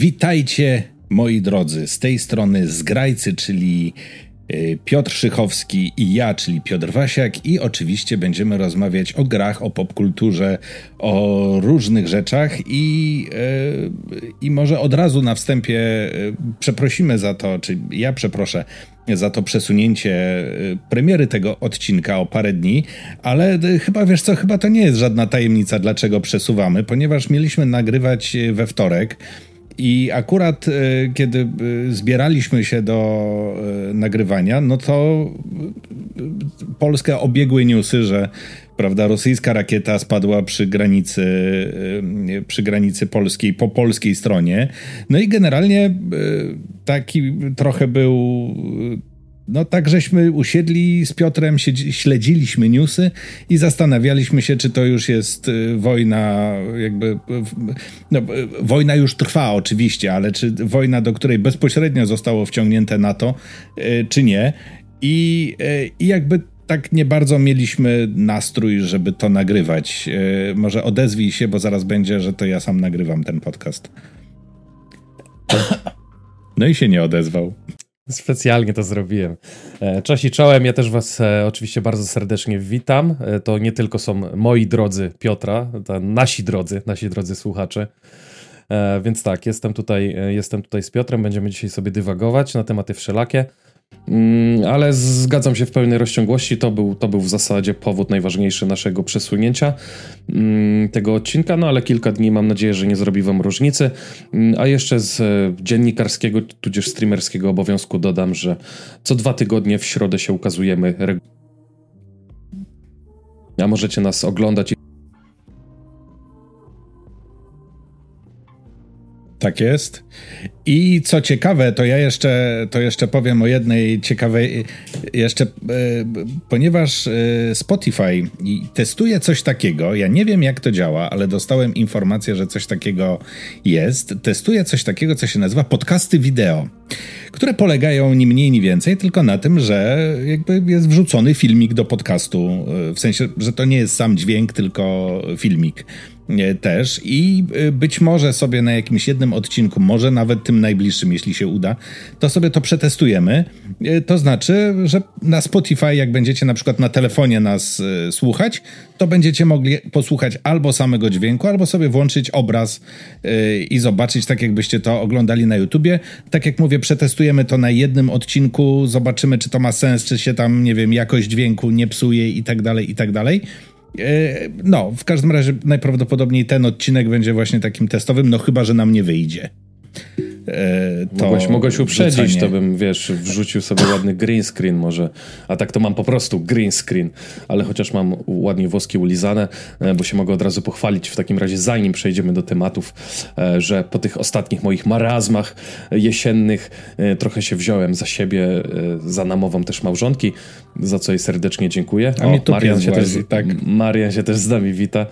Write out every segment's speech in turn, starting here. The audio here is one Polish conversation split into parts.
Witajcie, moi drodzy, z tej strony Zgrajcy, czyli y, Piotr Szychowski i ja, czyli Piotr Wasiak. I oczywiście będziemy rozmawiać o grach, o popkulturze, o różnych rzeczach. I, y, i może od razu na wstępie y, przeprosimy za to, czy ja przeproszę za to przesunięcie premiery tego odcinka o parę dni, ale chyba wiesz co, chyba to nie jest żadna tajemnica, dlaczego przesuwamy, ponieważ mieliśmy nagrywać we wtorek, i akurat e, kiedy e, zbieraliśmy się do e, nagrywania, no to Polskę obiegły newsy, że prawda, rosyjska rakieta spadła przy granicy, przy granicy polskiej, po polskiej stronie. No i generalnie taki trochę był no tak żeśmy usiedli z Piotrem, śledziliśmy newsy i zastanawialiśmy się, czy to już jest y, wojna, jakby. No, y, wojna już trwa oczywiście, ale czy wojna, do której bezpośrednio zostało wciągnięte NATO, y, czy nie. I, i jakby tak nie bardzo mieliśmy nastrój, żeby to nagrywać. Może odezwij się, bo zaraz będzie, że to ja sam nagrywam ten podcast. No i się nie odezwał. Specjalnie to zrobiłem. E, cześć i czołem, ja też was e, oczywiście bardzo serdecznie witam. E, to nie tylko są moi drodzy Piotra, to nasi drodzy, nasi drodzy słuchacze. Więc tak, jestem tutaj, jestem tutaj z Piotrem, będziemy dzisiaj sobie dywagować na tematy wszelakie. Mm, ale zgadzam się w pełnej rozciągłości. To był, to był w zasadzie powód najważniejszy naszego przesunięcia mm, tego odcinka, no ale kilka dni mam nadzieję, że nie zrobi wam różnicy. Mm, a jeszcze z e, dziennikarskiego, tudzież streamerskiego obowiązku dodam, że co dwa tygodnie w środę się ukazujemy. A możecie nas oglądać Tak jest. I co ciekawe, to ja jeszcze, to jeszcze powiem o jednej ciekawej, jeszcze, e, ponieważ e, Spotify testuje coś takiego, ja nie wiem jak to działa, ale dostałem informację, że coś takiego jest. Testuje coś takiego, co się nazywa podcasty wideo, które polegają ni mniej, ni więcej, tylko na tym, że jakby jest wrzucony filmik do podcastu, e, w sensie, że to nie jest sam dźwięk, tylko filmik też i y, być może sobie na jakimś jednym odcinku, może nawet tym najbliższym, jeśli się uda, to sobie to przetestujemy. Y, to znaczy, że na Spotify, jak będziecie na przykład na telefonie nas y, słuchać, to będziecie mogli posłuchać albo samego dźwięku, albo sobie włączyć obraz i zobaczyć, tak jakbyście to oglądali na YouTubie. Tak jak mówię, przetestujemy to na jednym odcinku, zobaczymy, czy to ma sens, czy się tam, nie wiem, jakość dźwięku nie psuje i tak dalej, i tak dalej. E, no, w każdym razie najprawdopodobniej ten odcinek będzie właśnie takim testowym, no chyba, że nam nie wyjdzie. E, to mogłeś, mogłeś uprzedzić, to bym, wiesz, wrzucił sobie ładny green screen może, a tak to mam po prostu green screen, ale chociaż mam ładnie woski ulizane, e, bo się mogę od razu pochwalić w takim razie, zanim przejdziemy do tematów, e, że po tych ostatnich moich marazmach jesiennych trochę się wziąłem za siebie, za namową też małżonki, za co jej serdecznie dziękuję. A o, mnie Marian się, też, tak. Marian się też z nami wita.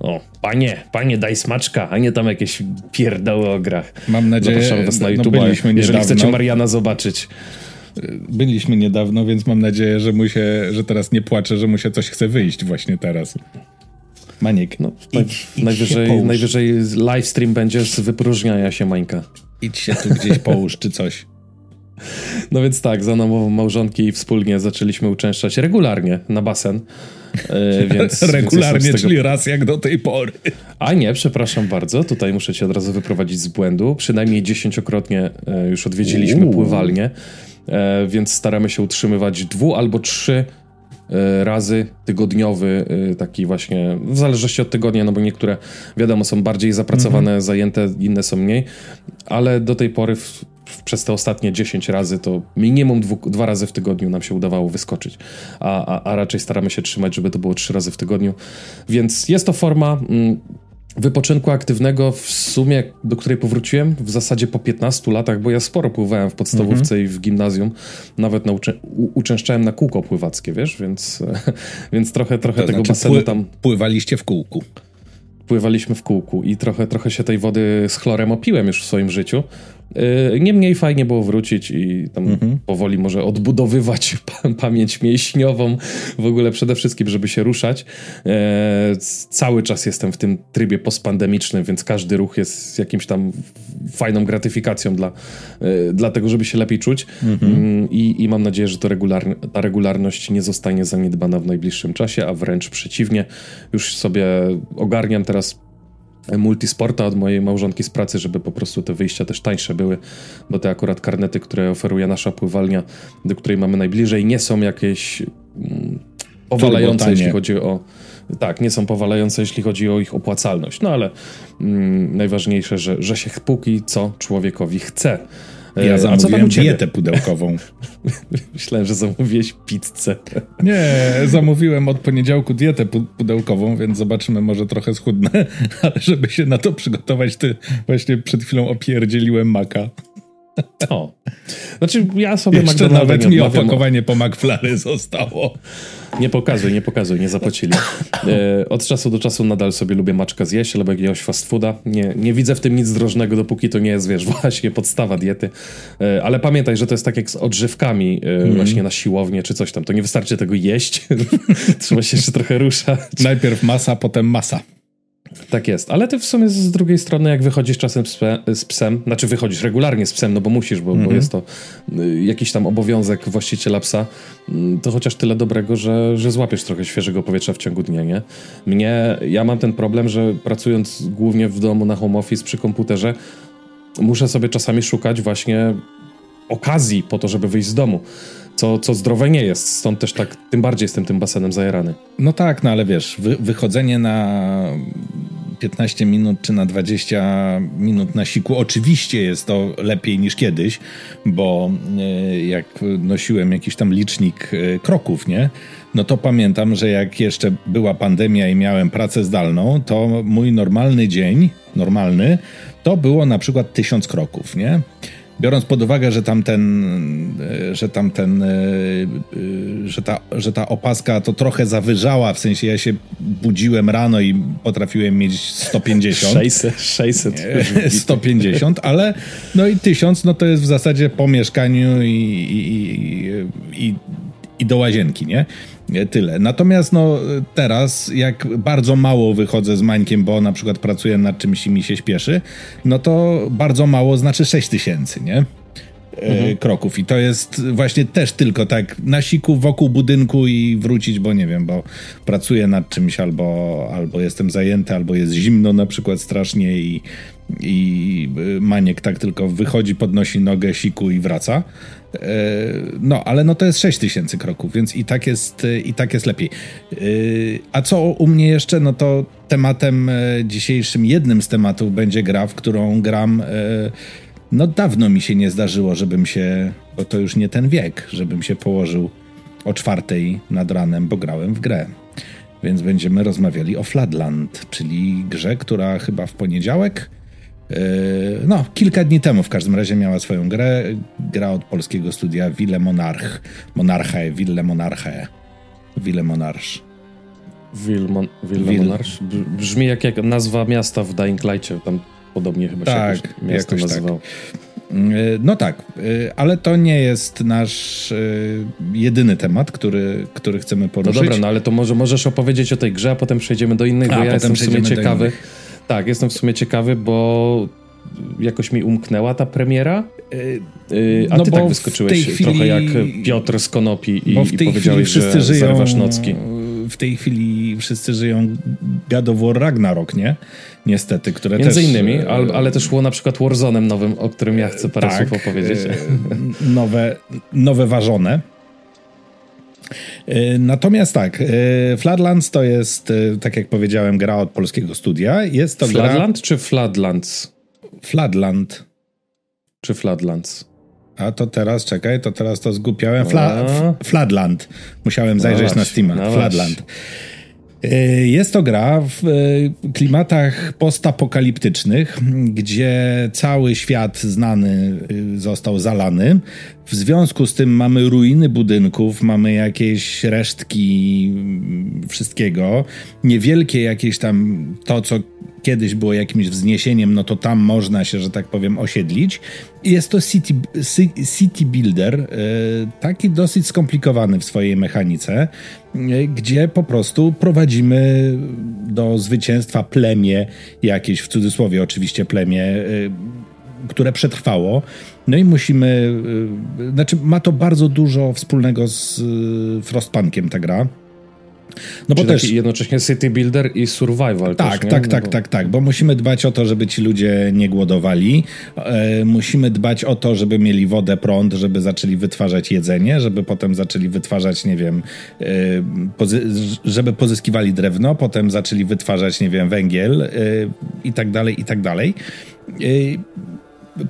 O, panie, panie, daj smaczka, a nie tam jakieś pierdoły o grach. Mam nadzieję, Zapraszam was na no, YouTube, byliśmy jeżeli chcecie Mariana zobaczyć. Byliśmy niedawno, więc mam nadzieję, że mu się, że teraz nie płacze, że mu się coś chce wyjść właśnie teraz. Maniek, no, idź, idź najwyżej, najwyżej livestream będzie z wypróżniania się Mańka. Idź się tu gdzieś połóż, czy coś. No więc tak, za namową małżonki wspólnie zaczęliśmy uczęszczać regularnie na basen. E, więc, Regularnie, więc tego... czyli raz jak do tej pory. A nie, przepraszam bardzo, tutaj muszę cię od razu wyprowadzić z błędu. Przynajmniej dziesięciokrotnie e, już odwiedziliśmy Uuu. pływalnię, e, więc staramy się utrzymywać dwu albo trzy razy tygodniowy, taki właśnie, w zależności od tygodnia, no bo niektóre, wiadomo, są bardziej zapracowane, mm -hmm. zajęte, inne są mniej, ale do tej pory w, przez te ostatnie 10 razy to minimum dwu, dwa razy w tygodniu nam się udawało wyskoczyć, a, a, a raczej staramy się trzymać, żeby to było trzy razy w tygodniu. Więc jest to forma mm, wypoczynku aktywnego w sumie, do której powróciłem w zasadzie po 15 latach, bo ja sporo pływałem w podstawówce mm -hmm. i w gimnazjum, nawet nauczy, uczęszczałem na kółko pływackie, wiesz, więc, więc trochę, trochę to tego znaczy basenu tam... Pływaliście w kółku pływaliśmy w kółku i trochę, trochę się tej wody z chlorem opiłem już w swoim życiu. Yy, niemniej fajnie było wrócić i tam mhm. powoli może odbudowywać pamięć mięśniową, w ogóle przede wszystkim, żeby się ruszać. Yy, cały czas jestem w tym trybie postpandemicznym, więc każdy ruch jest jakimś tam fajną gratyfikacją dla, yy, dla tego, żeby się lepiej czuć. Mhm. I, I mam nadzieję, że to ta regularność nie zostanie zaniedbana w najbliższym czasie, a wręcz przeciwnie. Już sobie ogarniam teraz multisporta od mojej małżonki z pracy, żeby po prostu te wyjścia też tańsze były, bo te akurat karnety, które oferuje nasza pływalnia, do której mamy najbliżej, nie są jakieś mm, powalające, jeśli chodzi o tak, nie są powalające, jeśli chodzi o ich opłacalność. No ale mm, najważniejsze, że, że się póki co człowiekowi chce. Ja e, zamówiłem dietę pudełkową. Myślałem, że zamówiłeś pizzę. Nie, zamówiłem od poniedziałku dietę pudełkową, więc zobaczymy, może trochę schudnę, ale żeby się na to przygotować, ty właśnie przed chwilą opierdzieliłem maka. O. Znaczy, ja sobie Jeszcze nawet mi opakowanie po McFlary zostało. Nie pokazuj, nie pokazuj, nie zapłacili. E, od czasu do czasu nadal sobie lubię maczka zjeść albo jakiegoś fast fooda. Nie, nie widzę w tym nic drożnego, dopóki to nie jest, wiesz, właśnie podstawa diety. E, ale pamiętaj, że to jest tak jak z odżywkami e, mm. właśnie na siłownię czy coś tam. To nie wystarczy tego jeść. Trzeba się jeszcze trochę ruszać. Najpierw masa, potem masa. Tak jest, ale ty w sumie z drugiej strony, jak wychodzisz czasem z, z psem, znaczy wychodzisz regularnie z psem, no bo musisz, bo, mm -hmm. bo mhm. jest to y, jakiś tam obowiązek właściciela psa, mm, to chociaż tyle dobrego, że, że złapiesz trochę świeżego powietrza w ciągu dnia, nie? Mnie, ja mam ten problem, że pracując głównie w domu na home office przy komputerze, muszę sobie czasami szukać właśnie okazji po to, żeby wyjść z domu co, co zdrowe nie jest. Stąd też tak, tym bardziej jestem tym basenem zajarany. No tak, no ale wiesz, wy, wychodzenie na 15 minut czy na 20 minut na siku, oczywiście jest to lepiej niż kiedyś, bo e, jak nosiłem jakiś tam licznik e, kroków, nie? No to pamiętam, że jak jeszcze była pandemia i miałem pracę zdalną, to mój normalny dzień, normalny, to było na przykład 1000 kroków, nie? Biorąc pod uwagę, że tamten, że tamten, e, że ta, że ta opaska to trochę zawyżała, w sensie ja się budziłem rano i potrafiłem mieć 150. 600, 600. 150, ale no i 1000, no to jest w zasadzie po mieszkaniu i, i, i, i do łazienki, nie? Tyle. Natomiast no teraz, jak bardzo mało wychodzę z Mańkiem, bo na przykład pracuję nad czymś i mi się śpieszy, no to bardzo mało znaczy 6 tysięcy, nie? E, mhm. kroków. I to jest właśnie też tylko tak na siku wokół budynku i wrócić, bo nie wiem, bo pracuję nad czymś albo, albo jestem zajęty, albo jest zimno na przykład strasznie i, i Maniek tak tylko wychodzi, podnosi nogę, siku i wraca. E, no, ale no to jest 6 tysięcy kroków, więc i tak jest, i tak jest lepiej. E, a co u mnie jeszcze, no to tematem dzisiejszym, jednym z tematów będzie gra, w którą gram no dawno mi się nie zdarzyło, żebym się, bo to już nie ten wiek, żebym się położył o czwartej nad ranem, bo grałem w grę. Więc będziemy rozmawiali o Flatland, czyli grze, która chyba w poniedziałek, yy, no kilka dni temu w każdym razie miała swoją grę. Gra od polskiego studia Ville Monarch, Monarche, Ville Monarche, Ville Monarch. Ville, Mon Ville, Monarch? Brzmi jak, jak nazwa miasta w Dying Light'cie, tam podobnie chyba tak, się jakoś, miasto jakoś nazywał. Tak. No tak, y, ale to nie jest nasz jedyny temat, który, który chcemy poruszyć. No dobra, no ale to może możesz opowiedzieć o tej grze, a potem przejdziemy do innych, a, bo ja jestem w sumie ciekawy. Tak, jestem w sumie ciekawy, bo jakoś mi umknęła ta premiera, a no ty tak wyskoczyłeś chwili... trochę jak Piotr z Konopi i, i powiedziałeś, że żyją... nocki w tej chwili wszyscy żyją God of War Ragnarok, nie? Niestety, które Między też... innymi, ale, ale też było na przykład Warzone'em nowym, o którym ja chcę parę tak, słów opowiedzieć. E, nowe, nowe ważone. E, natomiast tak, e, Flatlands to jest, tak jak powiedziałem, gra od polskiego studia. Jest to Flatland gra... czy Flatlands? Flatland. Czy Flatlands? A to teraz, czekaj, to teraz to zgupiałem. Fla, Fladland. Musiałem zajrzeć no na Steama. No Fladland. Y, jest to gra w y, klimatach postapokaliptycznych, gdzie cały świat znany y, został zalany. W związku z tym mamy ruiny budynków, mamy jakieś resztki mm, wszystkiego, niewielkie jakieś tam to, co kiedyś było jakimś wzniesieniem, no to tam można się, że tak powiem, osiedlić. Jest to city, city builder, taki dosyć skomplikowany w swojej mechanice, gdzie po prostu prowadzimy do zwycięstwa plemię, jakieś w cudzysłowie oczywiście plemię, które przetrwało. No i musimy, znaczy ma to bardzo dużo wspólnego z Frostpunkiem ta gra. No bo też jednocześnie city builder i survival. Tak, też, tak, no tak, bo... tak, tak, bo musimy dbać o to, żeby ci ludzie nie głodowali. E, musimy dbać o to, żeby mieli wodę, prąd, żeby zaczęli wytwarzać jedzenie, żeby potem zaczęli wytwarzać, nie wiem, e, pozy żeby pozyskiwali drewno, potem zaczęli wytwarzać, nie wiem, węgiel e, i tak dalej, i tak dalej e,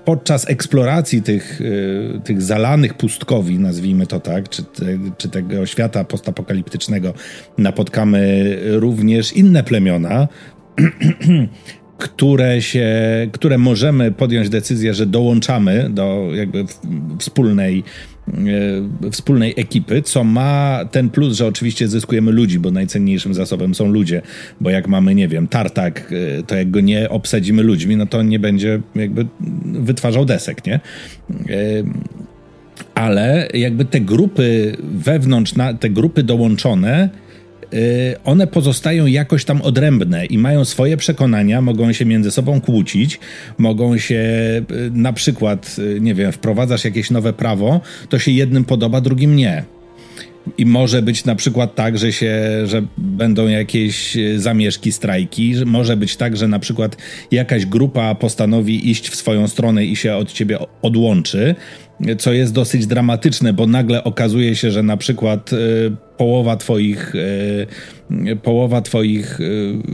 podczas eksploracji tych, y, tych zalanych pustkowi, nazwijmy to tak, czy, te, czy tego świata postapokaliptycznego, napotkamy również inne plemiona, które się, które możemy podjąć decyzję, że dołączamy do jakby wspólnej E, wspólnej ekipy, co ma ten plus, że oczywiście zyskujemy ludzi, bo najcenniejszym zasobem są ludzie, bo jak mamy, nie wiem, tartak, e, to jak go nie obsadzimy ludźmi, no to nie będzie jakby wytwarzał desek, nie? E, ale jakby te grupy wewnątrz, te grupy dołączone, one pozostają jakoś tam odrębne i mają swoje przekonania, mogą się między sobą kłócić, mogą się y, na przykład, y, nie wiem, wprowadzasz jakieś nowe prawo, to się jednym podoba, drugim nie. I może być na przykład tak, że się, że będą jakieś zamieszki, strajki. Może być tak, że na przykład jakaś grupa postanowi iść w swoją stronę i się od ciebie odłączy, co jest dosyć dramatyczne, bo nagle okazuje się, że na przykład połowa twoich e, połowa twoich e,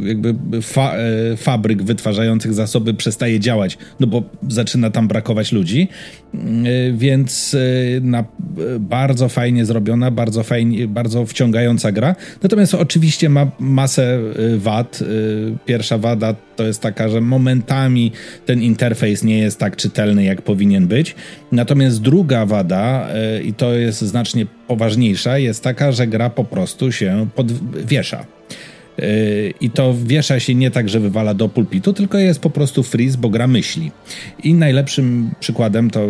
jakby fa, e, fabryk wytwarzających zasoby przestaje działać, no bo zaczyna tam brakować ludzi, więc na, bardzo fajnie zrobiona, bardzo fajnie, bardzo wciągająca gra. Natomiast oczywiście ma masę wad. Pierwsza wada to jest taka, że momentami ten interfejs nie jest tak czytelny, jak powinien być. Natomiast druga wada, i to jest znacznie poważniejsza, jest taka, że gra po prostu się podwiesza. Yy, I to wiesza się nie tak, że wywala do pulpitu, tylko jest po prostu freeze, bo gra myśli. I najlepszym przykładem to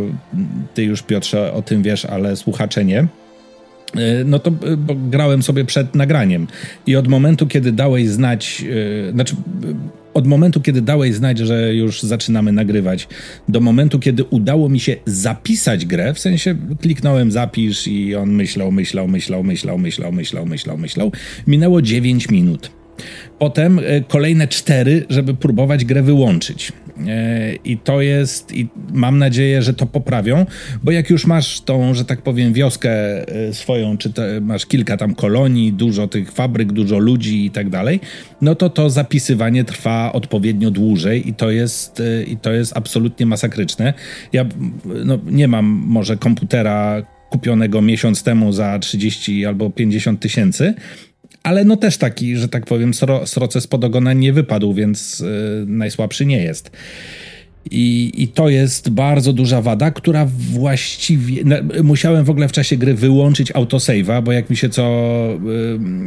ty już Piotrze o tym wiesz, ale słuchacze nie. Yy, no to bo grałem sobie przed nagraniem i od momentu, kiedy dałeś znać, znaczy od momentu, kiedy dałeś znać, że już zaczynamy nagrywać, do momentu, kiedy udało mi się zapisać grę, w sensie kliknąłem zapisz i on myślał, myślał, myślał, myślał, myślał, myślał, myślał, myślał, minęło 9 minut. Potem e, kolejne cztery, żeby próbować grę wyłączyć. E, I to jest, i mam nadzieję, że to poprawią, bo jak już masz tą, że tak powiem, wioskę e, swoją, czy masz kilka tam kolonii, dużo tych fabryk, dużo ludzi i tak dalej, no to to zapisywanie trwa odpowiednio dłużej i to jest, i to jest absolutnie masakryczne. Ja no, nie mam może komputera kupionego miesiąc temu za 30 albo 50 tysięcy, ale no też taki, że tak powiem, sro, sroce spod ogona nie wypadł, więc yy, najsłabszy nie jest. I, I to jest bardzo duża wada, która właściwie. musiałem w ogóle w czasie gry wyłączyć autosave'a, bo jak mi się co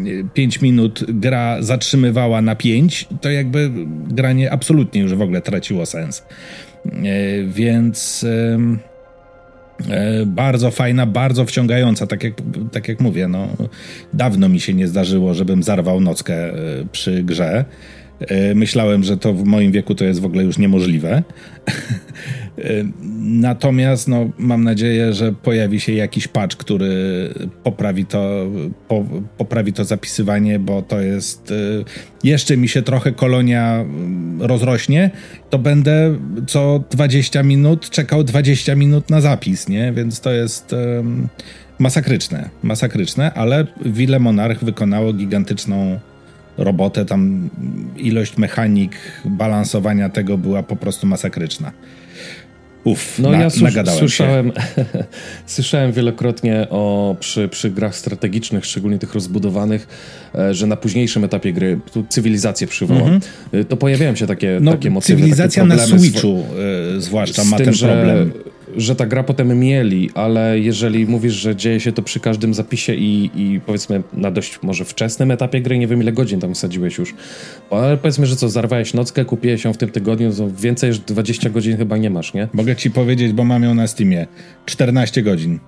y, 5 minut gra zatrzymywała na 5, to jakby granie absolutnie już w ogóle traciło sens. Y, więc. Bardzo fajna, bardzo wciągająca, tak jak, tak jak mówię, no, dawno mi się nie zdarzyło, żebym zarwał nockę e, przy grze. E, myślałem, że to w moim wieku to jest w ogóle już niemożliwe. Natomiast no, mam nadzieję, że pojawi się jakiś patch, który poprawi to, po, poprawi to zapisywanie, bo to jest. Jeszcze mi się trochę kolonia rozrośnie, to będę co 20 minut czekał 20 minut na zapis, nie? Więc to jest. masakryczne, masakryczne, ale Wille Monarch wykonało gigantyczną robotę, tam ilość mechanik, balansowania tego była po prostu masakryczna. Uf, no na, ja słyszałem, słyszałem wielokrotnie o, przy, przy grach strategicznych, szczególnie tych rozbudowanych, e, że na późniejszym etapie gry, tu cywilizację przywołam, mm -hmm. to pojawiają się takie, no, takie motywy. Cywilizacja na Switchu y, zwłaszcza ma tym, ten problem. że ta gra potem mieli, ale jeżeli mówisz, że dzieje się to przy każdym zapisie i, i powiedzmy na dość może wczesnym etapie gry, nie wiem ile godzin tam wsadziłeś już, ale powiedzmy, że co, zarwałeś nockę, kupiłeś ją w tym tygodniu, to więcej niż 20 godzin chyba nie masz, nie? Mogę ci powiedzieć, bo mam ją na Steamie. 14 godzin.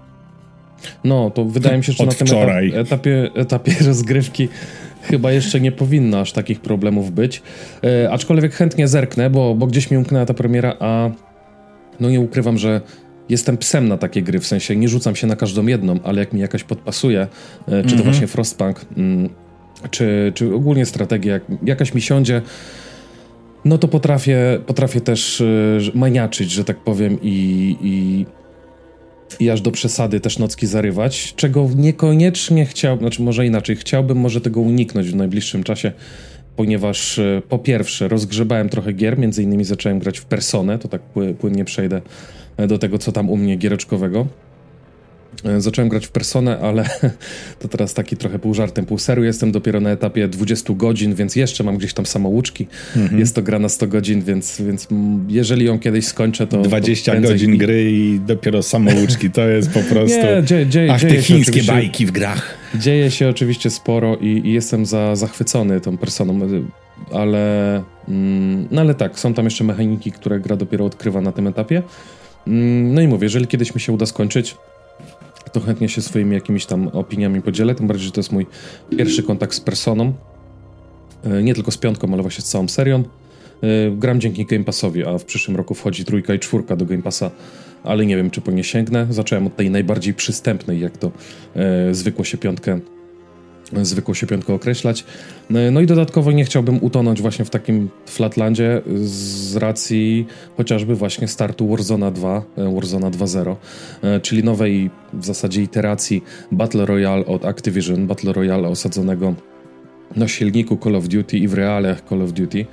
No, to wydaje mi się, że na tym etapie, etapie rozgrywki chyba jeszcze nie powinno aż takich problemów być. E, aczkolwiek chętnie zerknę, bo, bo gdzieś mi umknęła ta premiera, a no nie ukrywam, że jestem psem na takie gry, w sensie nie rzucam się na każdą jedną, ale jak mi jakaś podpasuje, e, czy to Mhm. właśnie Frostpunk, mm, czy, czy ogólnie strategia, jak jakaś mi siądzie, no to potrafię, potrafię też y, maniaczyć, że tak powiem, i, i, i aż do przesady też nocki zarywać, czego niekoniecznie chciałbym, znaczy może inaczej, chciałbym może tego uniknąć w najbliższym czasie, ponieważ y, po pierwsze rozgrzebałem trochę gier, między innymi zacząłem grać w Personę, to tak pły- płynnie przejdę e, do tego, co tam u mnie giereczkowego. E, Zacząłem grać w Personę, ale to teraz taki trochę pół żartem, pół serio. Jestem dopiero na etapie 20 godzin, więc jeszcze mam gdzieś tam samouczki. Jest to gra na 100 godzin, więc, więc jeżeli ją kiedyś skończę, to... 20 to godzin gry i dopiero samouczki. To jest po prostu... Nie, dzieje, dzieje, Ach, dzieje te chińskie bajki w grach. Dzieje się oczywiście sporo i, i jestem za, zachwycony tą personą, ale, mm, no ale tak, są tam jeszcze mechaniki, które gra dopiero odkrywa na tym etapie. Mm, No i mówię, jeżeli kiedyś mi się uda skończyć, to chętnie się swoimi jakimiś tam opiniami podzielę, tym bardziej, że to jest mój pierwszy kontakt z personą. Y, Nie tylko z piątką, ale właśnie z całą serią. Y, Gram dzięki Game Passowi, a w przyszłym roku wchodzi trójka i czwórka do Game Passa, ale nie wiem, czy po nie sięgnę. Zacząłem od tej najbardziej przystępnej, jak to e, zwykło się piątkę zwykło się piątkę określać. No, no i dodatkowo nie chciałbym utonąć właśnie w takim flatlandzie z racji chociażby właśnie startu Warzona 2, e, Warzona 2.0, e, czyli nowej w zasadzie iteracji Battle Royale od Activision, Battle Royale osadzonego na silniku Call of Duty i w realiach Call of Duty.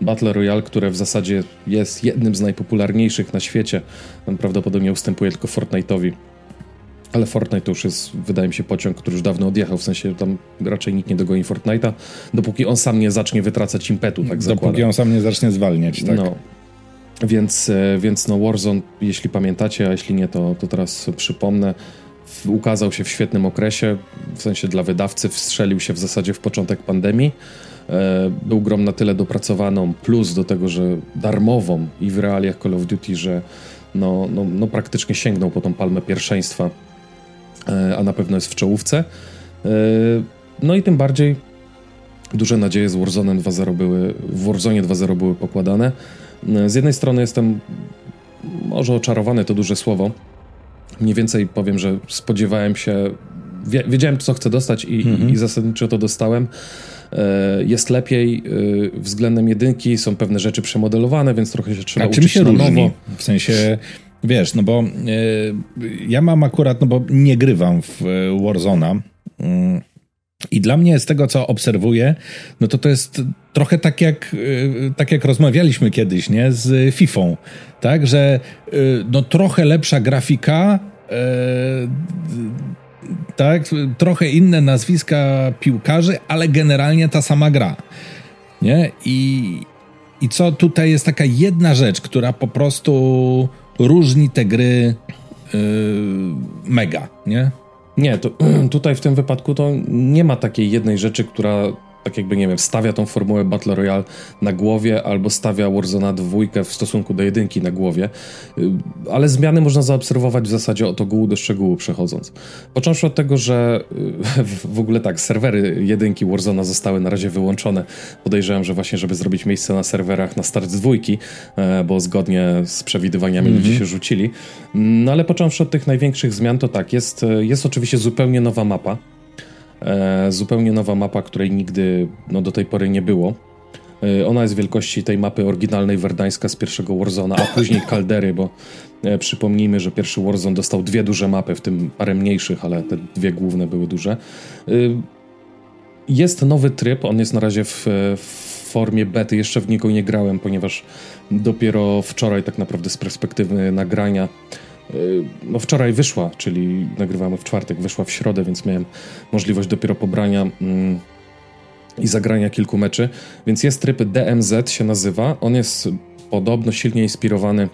Battle Royale, które w zasadzie jest jednym z najpopularniejszych na świecie. Prawdopodobnie ustępuje tylko Fortnite'owi. Ale Fortnite to już jest, wydaje mi się, pociąg, który już dawno odjechał, w sensie tam raczej nikt nie dogoni Fortnite'a, dopóki on sam nie zacznie wytracać impetu, tak Dopóki zakładam. on sam nie zacznie zwalniać, tak? No. Więc, e, więc no Warzone, jeśli pamiętacie, a jeśli nie, to, to teraz przypomnę, ukazał się w świetnym okresie, w sensie dla wydawcy wstrzelił się w zasadzie w początek pandemii. E, był grom na tyle dopracowaną, plus do tego, że darmową i w realiach Call of Duty, że no, no, no praktycznie sięgnął po tą palmę pierwszeństwa, a na pewno jest w czołówce. E, no i tym bardziej duże nadzieje z Warzone'em 2.0 były, w Warzone 2.0 były pokładane. Z jednej strony jestem może oczarowany, to duże słowo. Mniej więcej powiem, że spodziewałem się, wie, wiedziałem co chcę dostać i, Mhm. i zasadniczo to dostałem. E, Jest lepiej e, względem jedynki, są pewne rzeczy przemodelowane, więc trochę się trzeba A czym uczyć się na różni? nowo. W sensie, wiesz, no bo e, ja mam akurat, no bo nie grywam w e, Warzone'a. Mm, I dla mnie z tego, co obserwuję, no to to jest trochę tak jak, e, tak jak rozmawialiśmy kiedyś, nie? Z Fifą, tak? Że no trochę lepsza grafika, tak? Trochę inne nazwiska piłkarzy, ale generalnie ta sama gra. Nie? I, I co tutaj jest taka jedna rzecz, która po prostu różni te gry yy, mega, nie? Nie, to, tutaj w tym wypadku to nie ma takiej jednej rzeczy, która tak jakby, nie wiem, stawia tą formułę Battle Royale na głowie albo stawia Warzone'a dwójkę w stosunku do jedynki na głowie, Y, ale zmiany można zaobserwować w zasadzie od ogółu do szczegółu przechodząc. Począwszy od tego, że y, w ogóle tak, serwery jedynki Warzone'a zostały na razie wyłączone. Podejrzewam, że właśnie, żeby zrobić miejsce na serwerach na start z dwójki, e, bo zgodnie z przewidywaniami ludzie się rzucili. No ale począwszy od tych największych zmian, to tak, jest, jest oczywiście zupełnie nowa mapa. E, zupełnie nowa mapa, której nigdy no, do tej pory nie było. E, ona jest wielkości tej mapy oryginalnej Werdańska z pierwszego Warzona, a później Kaldery, bo e, przypomnijmy, że pierwszy Warzone dostał dwie duże mapy, w tym parę mniejszych, ale te dwie główne były duże. E, jest nowy tryb, on jest na razie w, w formie bety, jeszcze w niego nie grałem, ponieważ dopiero wczoraj tak naprawdę z perspektywy nagrania no wczoraj wyszła, czyli nagrywamy w czwartek, wyszła w środę, więc miałem możliwość dopiero pobrania mm, i zagrania kilku meczy, więc jest tryb DMZ się nazywa, on jest podobno silnie inspirowany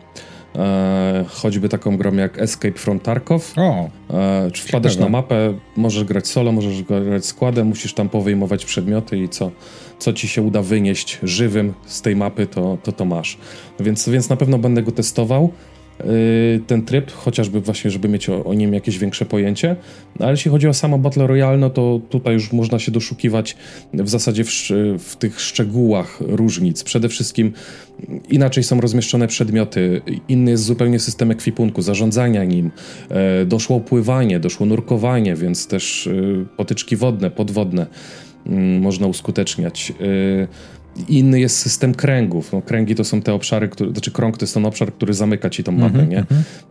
e, choćby taką grą jak Escape from Tarkov. O, e, czy wpadasz ciekawe. na mapę, możesz grać solo, możesz grać składem, musisz tam powyjmować przedmioty i co, co ci się uda wynieść żywym z tej mapy, to to, to masz. Więc, więc na pewno będę go testował. Y, ten tryb, chociażby właśnie, żeby mieć o, o, nim jakieś większe pojęcie. No, ale jeśli chodzi o samo Battle Royale, no to tutaj już można się doszukiwać w zasadzie w, w tych szczegółach różnic. Przede wszystkim inaczej są rozmieszczone przedmioty, inny jest zupełnie system ekwipunku, zarządzania nim. E, doszło pływanie, doszło nurkowanie, więc też y, potyczki wodne, podwodne mm, można uskuteczniać. Y, Inny jest system kręgów. No, kręgi to są te obszary, które, znaczy krąg to jest ten obszar, który zamyka ci tą mapę, mm -hmm, nie?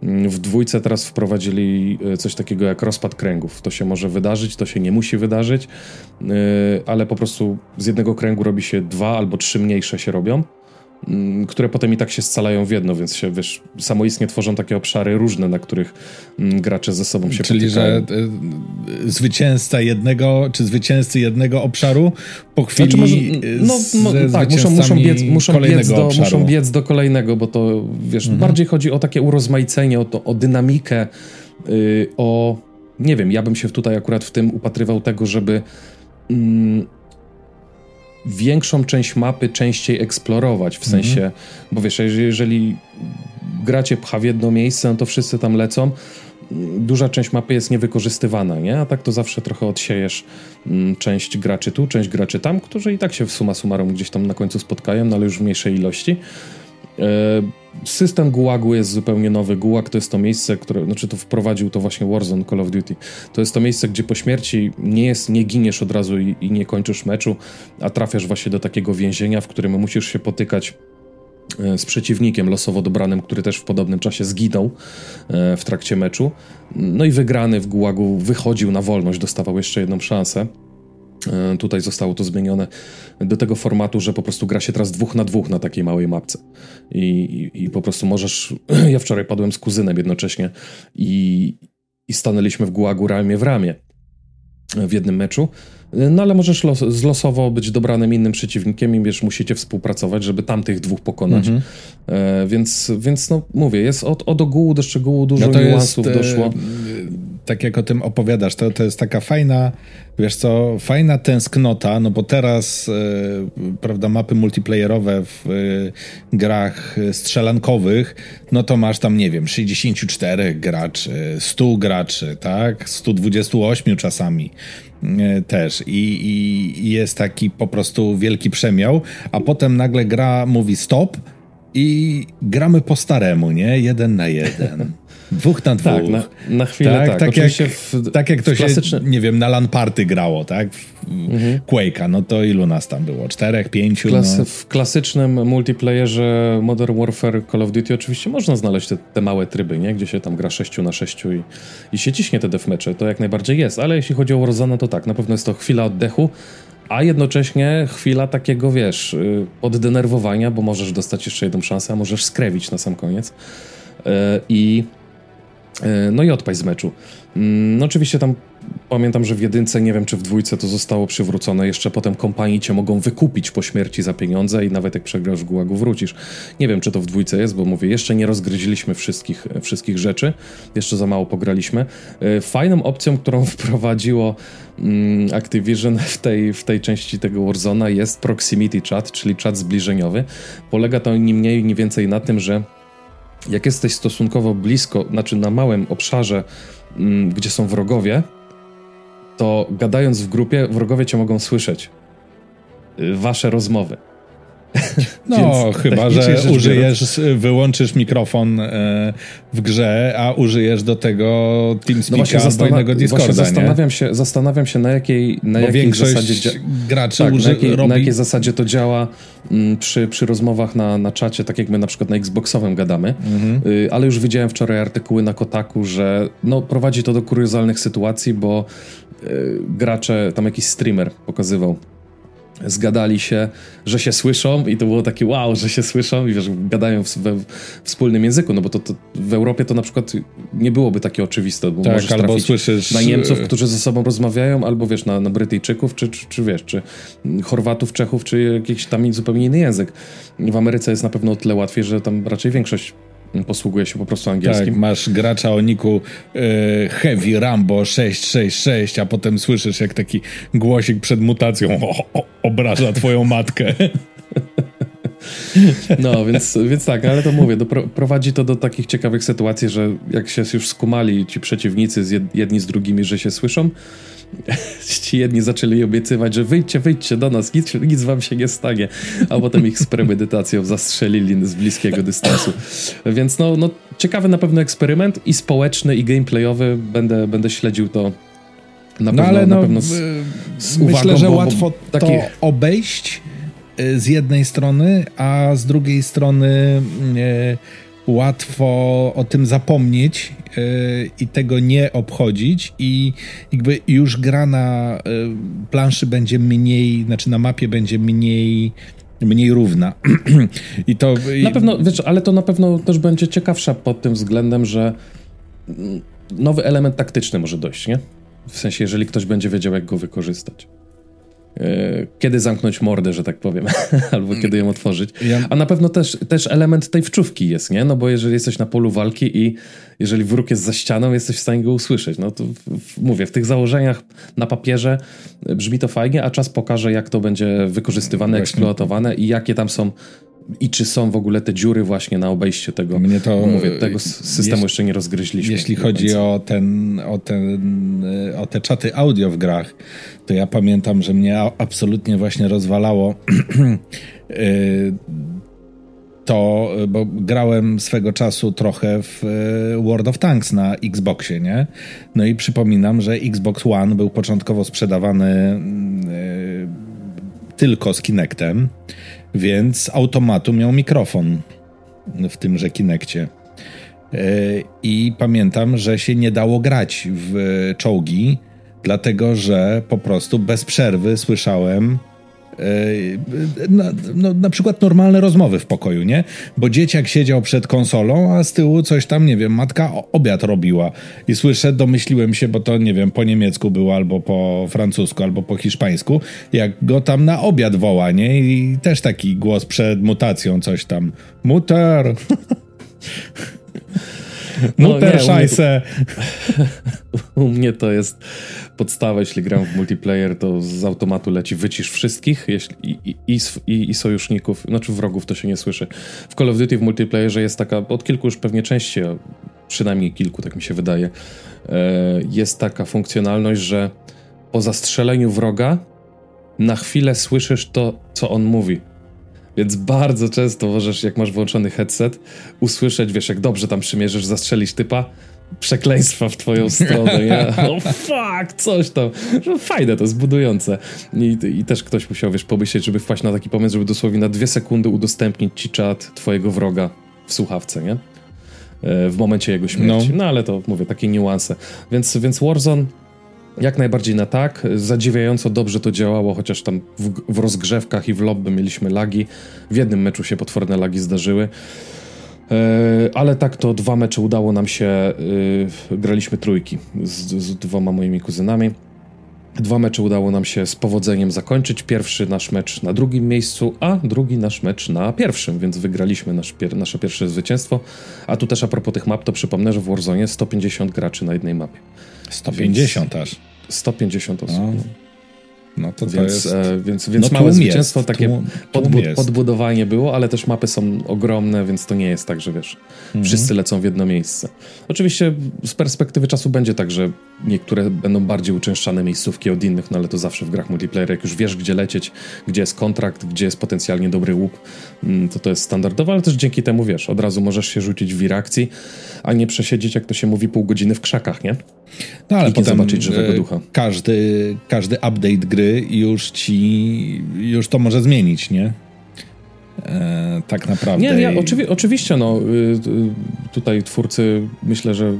Mm -hmm. W dwójce teraz wprowadzili e, coś takiego jak rozpad kręgów. To się może wydarzyć, to się nie musi wydarzyć, yy, ale po prostu z jednego kręgu robi się dwa albo trzy mniejsze się robią. Mm, które potem i tak się scalają w jedno, więc się, wiesz, samoistnie tworzą takie obszary różne, na których mm, gracze ze sobą się Czyli, potykają. że y, zwycięzca jednego, czy zwycięzcy jednego obszaru po chwili znaczy może, no, no, tak, muszą, muszą, biec, muszą, biec do, muszą biec do kolejnego, bo to, wiesz, mhm. bardziej chodzi o takie urozmaicenie, o, to, o dynamikę, yy, o, nie wiem, ja bym się tutaj akurat w tym upatrywał tego, żeby mm, większą część mapy częściej eksplorować, w mhm. sensie, bo wiesz, jeżeli gracie pcha w jedno miejsce, no to wszyscy tam lecą, duża część mapy jest niewykorzystywana, nie? A tak to zawsze trochę odsiejesz mm, część graczy tu, część graczy tam, którzy i tak się w suma summarum gdzieś tam na końcu spotkają, no ale już w mniejszej ilości. E, system gułagu jest zupełnie nowy. Gułag to jest to miejsce, które, znaczy to wprowadził to właśnie Warzone Call of Duty. To jest to miejsce, gdzie po śmierci nie, jest, nie giniesz od razu i, i nie kończysz meczu, a trafiasz właśnie do takiego więzienia, w którym musisz się potykać e, z przeciwnikiem losowo dobranym, który też w podobnym czasie zginął e, w trakcie meczu. No i wygrany w gułagu wychodził na wolność, dostawał jeszcze jedną szansę. E, tutaj zostało to zmienione do tego formatu, że po prostu gra się teraz dwóch na dwóch na takiej małej mapce. I, i, i po prostu możesz. Ja wczoraj padłem z kuzynem jednocześnie i, i stanęliśmy w gułagu ramię w ramię w jednym meczu. No ale możesz los, zlosowo być dobranym innym przeciwnikiem i wiesz, musicie współpracować, żeby tamtych dwóch pokonać. Mm -hmm. e, więc, więc no mówię, jest od, od ogółu do szczegółu dużo no niuansów jest, doszło. E, tak jak o tym opowiadasz, to, to jest taka fajna, wiesz co, fajna tęsknota, no bo teraz, e, prawda, mapy multiplayerowe w e, grach strzelankowych, no to masz tam, nie wiem, 64 graczy, 100 graczy, tak, 128 czasami. E, też I, i jest taki po prostu wielki przemiał, a potem nagle gra mówi stop i gramy po staremu, nie? Jeden na jeden. Dwóch na dwóch. Tak, na, na chwilę tak. Tak, tak jak, w, tak jak to się, nie wiem, na LAN party grało, tak? Mhm. Quake'a, no to ilu nas tam było? Czterech, pięciu? Klas no. W klasycznym multiplayerze Modern Warfare Call of Duty oczywiście można znaleźć te, te małe tryby, nie? Gdzie się tam gra sześciu na sześciu i, i się ciśnie te deathmatche. To jak najbardziej jest, ale jeśli chodzi o Warzone, to tak, na pewno jest to chwila oddechu, a jednocześnie chwila takiego, wiesz, y, oddenerwowania, bo możesz dostać jeszcze jedną szansę, a możesz skrewić na sam koniec. Y, I no i odpaść z meczu. Mm, no oczywiście tam pamiętam, że w jedynce, nie wiem czy w dwójce to zostało przywrócone, jeszcze potem kompanii cię mogą wykupić po śmierci za pieniądze i nawet jak przegrasz w gułagu wrócisz. Nie wiem czy to w dwójce jest, bo mówię, jeszcze nie rozgryźliśmy wszystkich, wszystkich rzeczy, jeszcze za mało pograliśmy. E, fajną opcją, którą wprowadziło mm, Activision w tej, w tej części tego Warzona jest proximity chat, czyli czat zbliżeniowy. Polega to ni mniej, ni więcej na tym, że jak jesteś stosunkowo blisko, znaczy na małym obszarze, mm, gdzie są wrogowie, to gadając w grupie, wrogowie cię mogą słyszeć. Y, wasze rozmowy. No, chyba, że użyjesz, wyłączysz mikrofon e, w grze, a użyjesz do tego TeamSpeak'a no albo innego Discorda, zastanawiam się, zastanawiam się, na jakiej, na jakiej zasadzie... graczy tak, uży, na, jakiej, robi... na jakiej zasadzie to działa m, mm, przy, przy rozmowach na, na czacie, tak jak my na przykład na Xboxowym gadamy, mhm. y, ale już widziałem wczoraj artykuły na Kotaku, że no, prowadzi to do kuriozalnych sytuacji, bo y, gracze, tam jakiś streamer pokazywał zgadali się, że się słyszą i to było takie wow, że się słyszą i wiesz, gadają w, we wspólnym języku, no bo to, to, w Europie to na przykład nie byłoby takie oczywiste, bo tak, możesz albo słyszysz... na Niemców, którzy ze sobą rozmawiają, albo wiesz, na, na Brytyjczyków, czy, czy, czy wiesz, czy Chorwatów, Czechów, czy jakiś tam zupełnie inny język. W Ameryce jest na pewno o tyle łatwiej, że tam raczej większość posługuje się po prostu angielskim. Tak, masz gracza o niku y, Heavy Rambo 666, a potem słyszysz jak taki głosik przed mutacją o, o, obraża twoją matkę. No, więc, więc tak, ale to mówię, do, prowadzi to do takich ciekawych sytuacji, że jak się już skumali ci przeciwnicy z jedni z drugimi, że się słyszą, ci jedni zaczęli obiecywać, że wyjdźcie, wyjdźcie do nas, nic, nic wam się nie stanie, a potem ich z premedytacją zastrzelili z bliskiego dystansu. Więc no, no ciekawy na pewno eksperyment i społeczny, i gameplayowy. Będę, będę śledził to na no, pewno, ale no, na pewno z, z myślę, uwagą, że bo, łatwo bo to obejść y, z jednej strony, a z drugiej strony y, łatwo o tym zapomnieć yy, i tego nie obchodzić i jakby już gra na yy, planszy będzie mniej, znaczy na mapie będzie mniej mniej równa. I to na pewno, wiesz, ale to na pewno też będzie ciekawsza pod tym względem, że nowy element taktyczny może dojść, nie? W sensie, jeżeli ktoś będzie wiedział, jak go wykorzystać. E, kiedy zamknąć mordę, że tak powiem, albo kiedy ją otworzyć. A na pewno też, też element tej wczówki jest, nie? No bo jeżeli jesteś na polu walki i jeżeli wróg jest za ścianą, jesteś w stanie go usłyszeć. No to w, mówię, w tych założeniach na papierze brzmi to fajnie, a czas pokaże, jak to będzie wykorzystywane, Właśnie. eksploatowane i jakie tam są i czy są w ogóle te dziury właśnie na obejście tego, Mnie to, mówię, tego systemu jeśli, jeszcze nie rozgryźliśmy. Jeśli chodzi o, ten, o, ten, o te czaty audio w grach, to ja pamiętam, że mnie absolutnie właśnie rozwalało y, to, bo grałem swego czasu trochę w y, World of Tanks na Xboxie, nie? No i przypominam, że Xbox One był początkowo sprzedawany y, tylko z Kinectem więc automatu miał mikrofon w tymże Kinekcie. E, I pamiętam, że się nie dało grać w czołgi, dlatego że po prostu bez przerwy słyszałem na, no, na przykład normalne rozmowy w pokoju, nie? Bo dzieciak siedział przed konsolą, a z tyłu coś tam, nie wiem, matka obiad robiła. I słyszę, domyśliłem się, bo to, nie wiem, po niemiecku było, albo po francusku, albo po hiszpańsku, jak go tam na obiad woła, nie? I też taki głos przed mutacją, coś tam. Muter! No, Muter, szajse! U mnie to jest podstawa, jeśli gram w multiplayer, to z automatu leci wycisz wszystkich jeśli, i, i, i, i, sojuszników, znaczy wrogów to się nie słyszy. W Call of Duty w multiplayerze jest taka, od kilku już pewnie części, przynajmniej kilku, tak mi się wydaje, e, jest taka funkcjonalność, że po zastrzeleniu wroga na chwilę słyszysz to, co on mówi. Więc bardzo często możesz, jak masz włączony headset, usłyszeć, wiesz, jak dobrze tam przymierzysz, zastrzelić typa, przekleństwa w twoją stronę, nie? Oh fuck, coś tam. Fajne to, jest budujące. I, I, też ktoś musiał, wiesz, pomyśleć, żeby wpaść na taki pomysł, żeby dosłownie na dwie sekundy udostępnić ci czat twojego wroga w słuchawce, nie? E, w momencie jego śmierci. No, no ale to, mówię, takie niuanse. Więc, więc Warzone jak najbardziej na tak. Zadziwiająco dobrze to działało, chociaż tam w, w rozgrzewkach i w lobby mieliśmy lagi. W jednym meczu się potworne lagi zdarzyły. E, ale tak to dwa mecze udało nam się, yy, graliśmy trójki z, z, dwoma moimi kuzynami. Dwa mecze udało nam się z powodzeniem zakończyć. Pierwszy nasz mecz na drugim miejscu, a drugi nasz mecz na pierwszym, więc wygraliśmy nasz pier nasze pierwsze zwycięstwo. A tu też a propos tych map, to przypomnę, że w Warzone 150 graczy na jednej mapie. 150 więc aż. 150 osób. No. no. To, więc, jest... e, więc, więc no małe zwycięstwo, jest, takie tłum, podbu podbudowanie było, ale też mapy są ogromne, więc to nie jest tak, że wiesz, mhm. wszyscy lecą w jedno miejsce. Oczywiście z perspektywy czasu będzie tak, że niektóre będą bardziej uczęszczane miejscówki od innych, no ale to zawsze w grach multiplayer, jak już wiesz, gdzie lecieć, gdzie jest kontrakt, gdzie jest potencjalnie dobry łup, mm, to to jest standardowe, ale też dzięki temu, wiesz, od razu możesz się rzucić w reakcji, a nie przesiedzieć, jak to się mówi, pół godziny w krzakach, nie? No ale I potem zobaczyć żywego e, ducha. Każdy, każdy update gry już ci, już to może zmienić, nie? E, tak naprawdę. Nie, nie oczywi oczywiście, no, y, y, tutaj twórcy myślę, że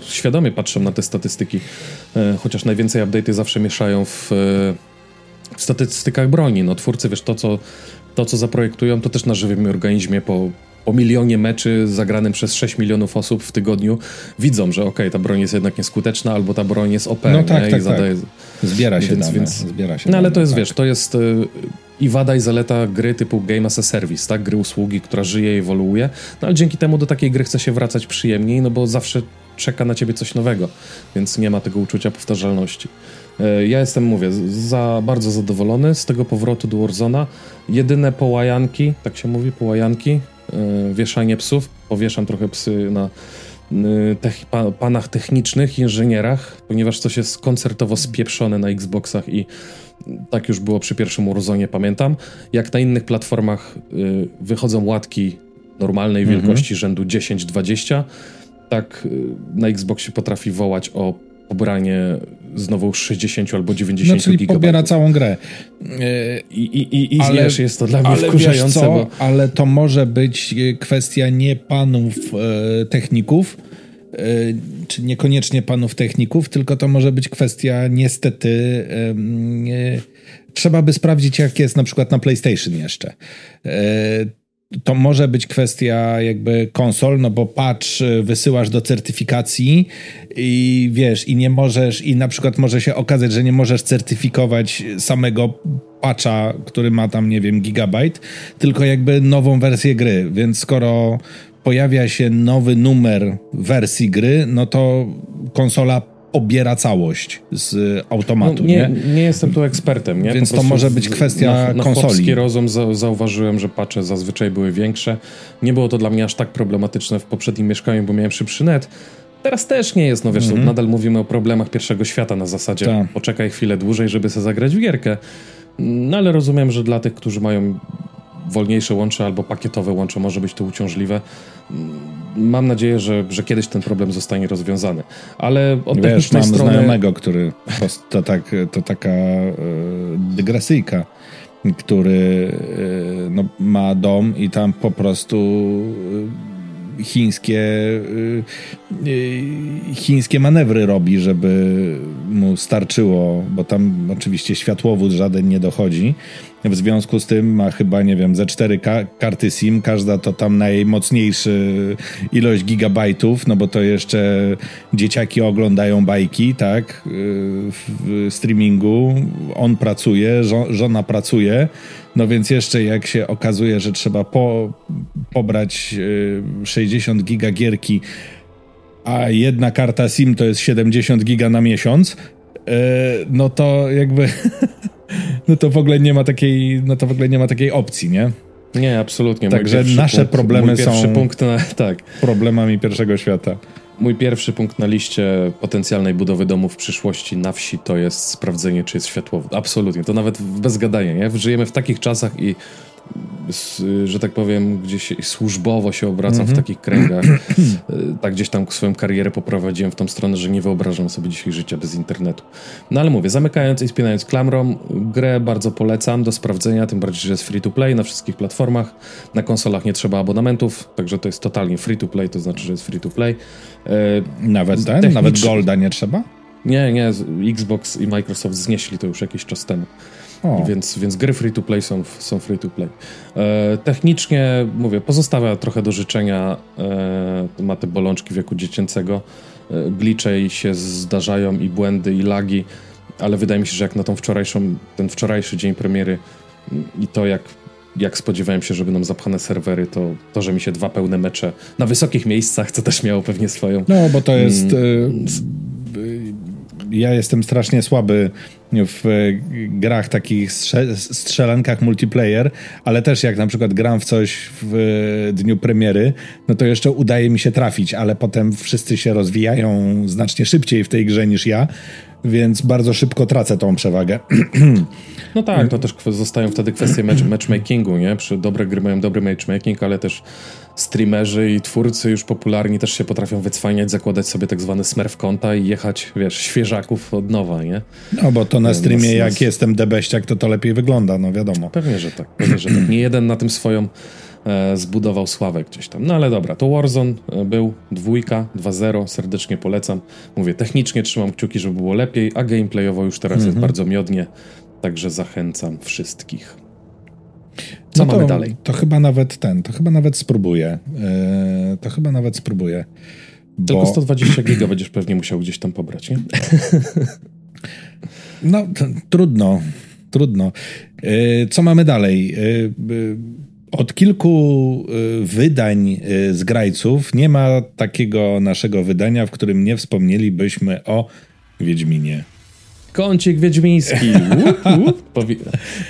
świadomie patrzą na te statystyki, e, chociaż najwięcej update'y zawsze mieszają w, w statystykach broni. No, twórcy, wiesz, to co, to, co zaprojektują, to też na żywym organizmie po, o milionie meczy zagranym przez 6 milionów osób w tygodniu widzą, że okej, okay, ta broń jest jednak nieskuteczna, albo ta broń jest OP. No tak, tak, tak. Zadaje... Zbiera się więc, dane, więc... Zbiera się no ale to jest, tak. wiesz, to jest... Y, i wada i zaleta gry typu Game as a Service, tak? Gry usługi, która żyje i ewoluuje, no ale dzięki temu do takiej gry chce się wracać przyjemniej, no bo zawsze czeka na ciebie coś nowego, więc nie ma tego uczucia powtarzalności. E, ja jestem, mówię, za, bardzo zadowolony z tego powrotu do Warzona. Jedyne połajanki, tak się mówi, połajanki, wieszanie psów. Powieszam trochę psy na yy, tech, pa, panach technicznych, inżynierach, ponieważ coś jest koncertowo spieprzone na Xboxach i tak już było przy pierwszym Warzonie, pamiętam. Jak na innych platformach yy, wychodzą łatki normalnej mhm. wielkości rzędu 10-20, tak na Xboxie potrafi wołać o pobranie znowu 60 albo 90 no, czyli gigabajtów. pobiera całą grę. I, i, i, i ale, wiesz, jest to dla mnie wkurzające. Bo... Ale to może być e, kwestia nie panów e, techników, e, czy niekoniecznie panów techników, tylko to może być kwestia niestety e, trzeba by sprawdzić jak jest na przykład na PlayStation jeszcze e, to może być kwestia jakby konsol, no bo patch y, wysyłasz do certyfikacji i wiesz, i nie możesz, i na przykład może się okazać, że nie możesz certyfikować samego patcha, który ma tam, nie wiem, gigabajt, tylko jakby nową wersję gry, więc skoro pojawia się nowy numer wersji gry, no to konsola obiera całość z automatu. No, nie, nie, nie? jestem tu ekspertem, nie? Więc to może być kwestia na, na konsoli. rozum za, zauważyłem, że pacze zazwyczaj były większe. Nie było to dla mnie aż tak problematyczne w poprzednim mieszkaniu, bo miałem szybszy net. Teraz też nie jest, no wiesz, mm -hmm. nadal mówimy o problemach pierwszego świata na zasadzie Ta. poczekaj chwilę dłużej, żeby sobie zagrać w gierkę. No ale rozumiem, że dla tych, którzy mają wolniejsze łącze albo pakietowe łącze może być to uciążliwe mam nadzieję, że, że kiedyś ten problem zostanie rozwiązany. Ale od Wiesz, technicznej mam strony... znajomego, który to, tak, to taka e, dygresyjka, który e, no, ma dom i tam po prostu e, chińskie chińskie manewry robi, żeby mu starczyło, bo tam oczywiście światłowód żaden nie dochodzi w związku z tym ma chyba, nie wiem, ze cztery ka karty SIM, każda to tam najmocniejszy ilość gigabajtów, no bo to jeszcze dzieciaki oglądają bajki, tak, w streamingu. On pracuje, żo żona pracuje, no więc jeszcze jak się okazuje, że trzeba po pobrać 60 giga gierki, a jedna karta SIM to jest 70 giga na miesiąc, e, no to jakby no to w ogóle nie ma takiej, no to w ogóle nie ma takiej opcji, nie? Nie, absolutnie. Także nasze punkt, problemy są punkt na, tak. problemami pierwszego świata. Mój pierwszy punkt na liście potencjalnej budowy domu w przyszłości na wsi to jest sprawdzenie, czy jest światłowód. Absolutnie. To nawet bez gadania, nie? Żyjemy w takich czasach i że tak powiem, gdzieś służbowo się obracam mm -hmm. w mhm. takich kręgach. tak gdzieś tam swoją karierę poprowadziłem w tą stronę, że nie wyobrażam sobie dzisiaj życia bez internetu. No ale mówię, zamykając i spinając klamrą, grę bardzo polecam do sprawdzenia, tym bardziej, że jest free to play na wszystkich platformach. Na konsolach nie trzeba abonamentów, także to jest totalnie free to play, to znaczy, że jest free to play. E, nawet ten? Nawet Golda nie trzeba? Nie, nie, Xbox i Microsoft znieśli to już jakiś czas temu. Więc, więc gry free to play są, są free to play. E, technicznie, mówię, pozostawia trochę do życzenia. E, ma te bolączki wieku dziecięcego. E, glicze się zdarzają i błędy, i lagi, ale wydaje mi się, że jak na tą wczorajszą, ten wczorajszy dzień premiery i to jak jak spodziewałem się, że będą zapchane serwery, to, to, że mi się dwa pełne mecze na wysokich miejscach, co też miało pewnie swoją. No, bo to jest. Mm, y, ja jestem strasznie słaby w grach takich strzelankach multiplayer, ale też jak na przykład gram w coś w dniu premiery, no to jeszcze udaje mi się trafić, ale potem wszyscy się rozwijają znacznie szybciej w tej grze niż ja, więc bardzo szybko tracę tą przewagę. No tak, to też zostają wtedy kwestie match, matchmakingu, nie? Przy dobre gry mają dobry matchmaking, ale też streamerzy i twórcy już popularni też się potrafią wycwaniać, zakładać sobie tak zwany smurf konta i jechać, wiesz, świeżaków od nowa, nie? No bo to na streamie, nas, jak nas... jestem debeściak, to to lepiej wygląda, no wiadomo. Pewnie, że tak, pewnie, że tak. Nie jeden na tym swoją zbudował sławę gdzieś tam. No ale dobra, to Warzone e, był, dwójka, 2-0, serdecznie polecam. Mówię, technicznie trzymam kciuki, żeby było lepiej, a gameplayowo już teraz jest mhm. bardzo miodnie, także zachęcam wszystkich. Co no mamy dalej? To chyba nawet ten, to chyba nawet spróbuję. Yy, to chyba nawet spróbuję. Bo... Tylko 120 giga będziesz pewnie musiał gdzieś tam pobrać, nie? No, trudno. trudno. Co mamy dalej? Od kilku wydań z grajców nie ma takiego naszego wydania, w którym nie wspomnielibyśmy o Wiedźminie. Kącik wiedźmiński. Powi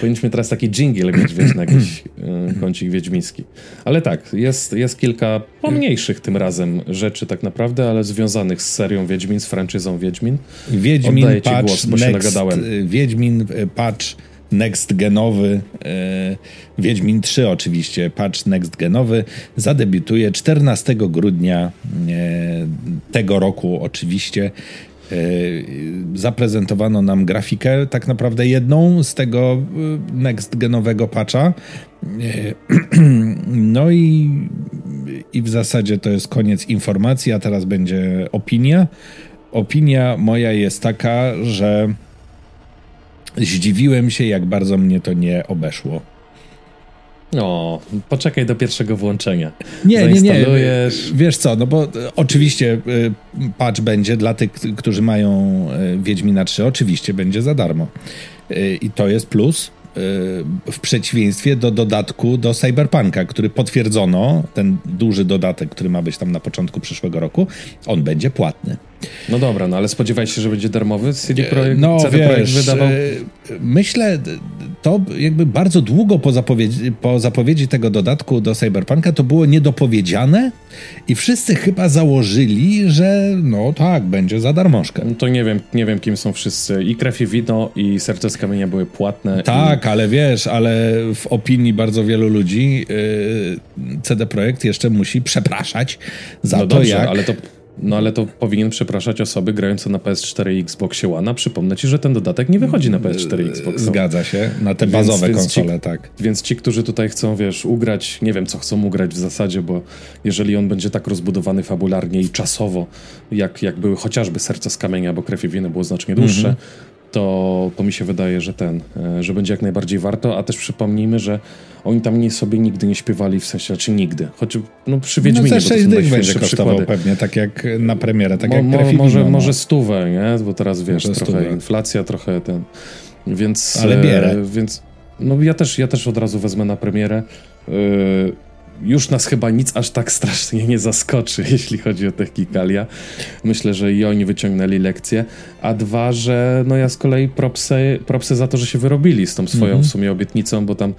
powinniśmy teraz taki jingle mieć, wiesz, na jakiś y, kącik wiedźmiński. Ale tak, jest, jest kilka pomniejszych tym razem rzeczy tak naprawdę, ale związanych z serią Wiedźmin, z franczyzą Wiedźmin. Wiedźmin Oddaję patch, głos, bo next, się nagadałem. Wiedźmin patch next genowy, e, Wiedźmin 3 oczywiście, patch next genowy, zadebiutuje 14 grudnia e, tego roku oczywiście. E, zaprezentowano nam grafikę, tak naprawdę jedną z tego next genowego patcha. No i, i w zasadzie to jest koniec informacji, a teraz będzie opinia. Opinia moja jest taka, że zdziwiłem się, jak bardzo mnie to nie obeszło. O, poczekaj do pierwszego włączenia. Nie, nie, nie. Wiesz co, no bo e, oczywiście y, patch będzie dla tych, którzy mają y, Wiedźmina 3, oczywiście będzie za darmo. I to jest plus w przeciwieństwie do dodatku do Cyberpunka, który potwierdzono, ten duży dodatek, który ma być tam na początku przyszłego roku, on będzie płatny. No dobra, no ale spodziewałeś się, że będzie darmowy? CD Projekt, no, CD wiesz, Projekt wydawał? Myślę, to jakby bardzo długo po zapowiedzi, po zapowiedzi tego dodatku do Cyberpunka to było niedopowiedziane i wszyscy chyba założyli, że no tak, będzie za darmożkę. No to nie wiem, nie wiem kim są wszyscy. I Krew i Wino i Serce z Kamienia były płatne. Tak, i... ale wiesz, ale w opinii bardzo wielu ludzi yy, CD Projekt jeszcze musi przepraszać za no to, dobrze, jak... ale to no ale to powinien przepraszać osoby grające na PS4 i Xboxie One. Przypomnę ci, że ten dodatek nie wychodzi na PS4 i Xbox Zgadza się, na te bazowe więc, konsole, więc ci, tak. Więc ci, którzy tutaj chcą, wiesz, ugrać, nie wiem co chcą ugrać w zasadzie, bo jeżeli on będzie tak rozbudowany fabularnie i czasowo, jak, jak były chociażby Serce z Kamienia, bo Krew i Winy było znacznie dłuższe, mm -hmm to, to mi się wydaje, że ten, e, że będzie jak najbardziej warto, a też przypomnijmy, że oni tam nie sobie nigdy nie śpiewali, w sensie, czy nigdy, choć no przy Wiedźminie, no, 6 dych będzie kosztował przykłady. pewnie, tak jak na premierę, tak mo, jak mo, może, no. może stówę, nie? Bo teraz wiesz, może trochę stówę. inflacja, trochę ten, więc... Ale bierę. E, więc, no ja też, ja też od razu wezmę na premierę. E, już nas chyba nic aż tak strasznie nie zaskoczy, jeśli chodzi o Technikalia. Myślę, że i oni wyciągnęli lekcję. A dwa, że no ja z kolei propsy, propsy za to, że się wyrobili z tą swoją mm -hmm. w sumie obietnicą, bo tam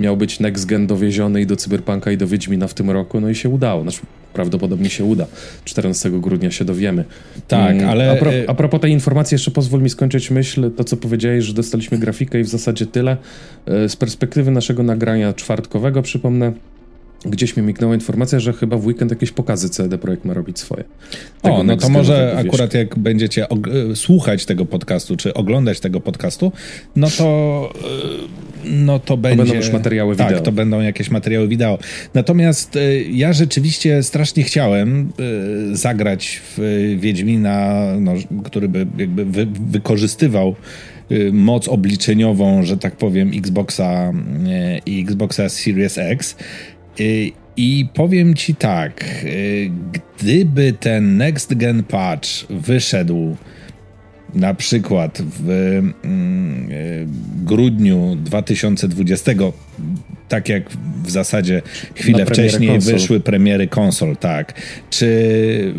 miał być next gen dowieziony i do Cyberpunka i do Wiedźmina w tym roku, no i się udało. Znaczy, prawdopodobnie się uda. 14 grudnia się dowiemy. Tak, mm, ale... A, pro, a propos tej informacji, jeszcze pozwól mi skończyć myśl, to co powiedziałeś, że dostaliśmy grafikę i w zasadzie tyle. E, z perspektywy naszego nagrania czwartkowego, przypomnę, gdzieś mi mignęła informacja, że chyba w weekend jakieś pokazy CD Projekt ma robić swoje. Tego o, no to może akurat jak będziecie słuchać tego podcastu, czy oglądać tego podcastu, no to y, no to będzie... To będą już materiały tak, wideo. Tak, to będą jakieś materiały wideo. Natomiast y, ja rzeczywiście strasznie chciałem zagrać w Wiedźmina, no, który by jakby wy, wykorzystywał moc obliczeniową, że tak powiem, Xboxa i Xboxa Series X. Y, I powiem ci tak, y, gdyby ten Next Gen Patch wyszedł na przykład w mm, y, grudniu 2020, tak jak w zasadzie chwilę wcześniej konsol. wyszły premiery konsol, tak, czy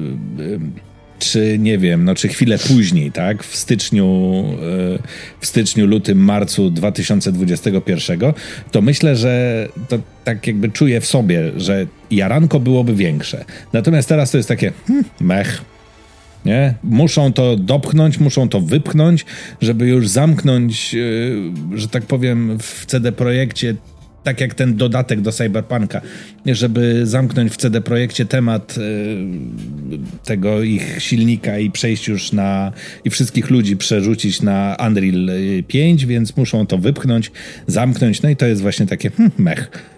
czy nie wiem, no czy chwilę później, tak, w styczniu, e, w styczniu, lutym, marcu 2021, to myślę, że to tak jakby czuję w sobie, że jaranko byłoby większe. Natomiast teraz to jest takie hmm, mech. Nie? Muszą to dopchnąć, muszą to wypchnąć, żeby już zamknąć, e, że tak powiem, w CD Projekcie tak jak ten dodatek do Cyberpunka, żeby zamknąć w CD Projekcie temat y, tego ich silnika i przejść już na i wszystkich ludzi przerzucić na Unreal 5, więc muszą to wypchnąć, zamknąć, no i to jest właśnie takie hmm, mech.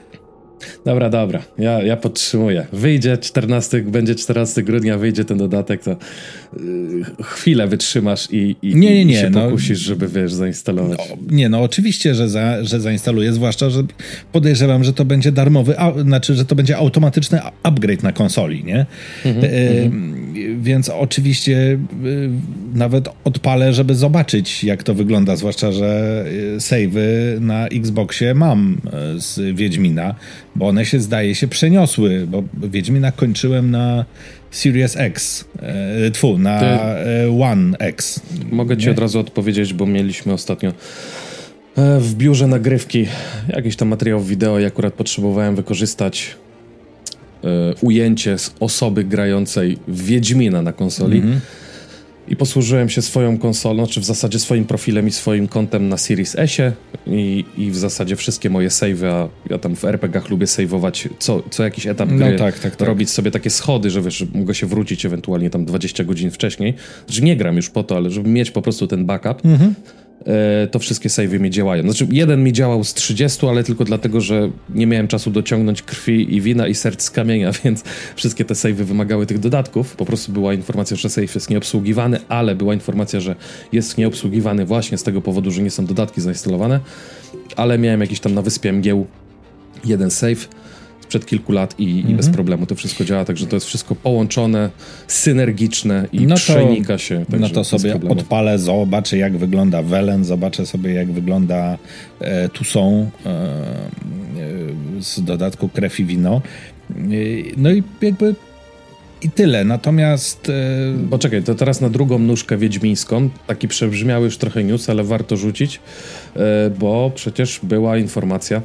Dobra, dobra. Ja, ja podtrzymuję. Wyjdzie 14, będzie 14 grudnia, wyjdzie ten dodatek, to yy, chwilę wytrzymasz i, i, nie, nie, nie, i się no, pokusisz, żeby wiesz, zainstalować. No, nie, no oczywiście, że, za, że zainstaluję, zwłaszcza, że podejrzewam, że to będzie darmowy, a, znaczy, że to będzie automatyczny upgrade na konsoli, nie? Mhm, yy, więc oczywiście yy, nawet odpalę, żeby zobaczyć, jak to wygląda, zwłaszcza, że y, savey na Xboxie mam y, z Wiedźmina, bo one się zdaje się przeniosły, bo Wiedźmina kończyłem na Series X, e, tfu, na e, One X. Mogę ci od razu odpowiedzieć, bo mieliśmy ostatnio e, w biurze nagrywki jakiś tam materiał wideo i akurat potrzebowałem wykorzystać e, ujęcie z osoby grającej w Wiedźmina na konsoli. Mm -hmm i posłużyłem się swoją konsolą, czy w zasadzie swoim profilem i swoim kontem na Series S i, i w zasadzie wszystkie moje savey, a ja tam w RPGach lubię saveować co, co jakiś etap no gry, no tak, tak, tak. robić sobie takie schody, że wiesz, mogę się wrócić ewentualnie tam 20 godzin wcześniej. Znaczy nie gram już po to, ale żeby mieć po prostu ten backup. Mhm. E, to wszystkie savey mi działają. Znaczy, jeden mi działał z 30, ale tylko dlatego, że nie miałem czasu dociągnąć krwi i wina i serc z kamienia, więc wszystkie te savey wymagały tych dodatków. Po prostu była informacja, że save jest nieobsługiwany, ale była informacja, że jest nieobsługiwany właśnie z tego powodu, że nie są dodatki zainstalowane. Ale miałem jakiś tam na wyspie mgieł jeden save sprzed kilku lat i, i, bez mhm. problemu to wszystko działa, także to jest wszystko połączone, synergiczne i no przenika się. No to sobie odpalę, zobaczę jak wygląda Welen, zobaczę sobie jak wygląda e, Tusą e, e, z dodatku krew i wino. E, no i jakby i tyle. Natomiast. E... Poczekaj, to teraz na drugą nóżkę wiedźmińską. Taki przebrzmiały już trochę news, ale warto rzucić, e, bo przecież była informacja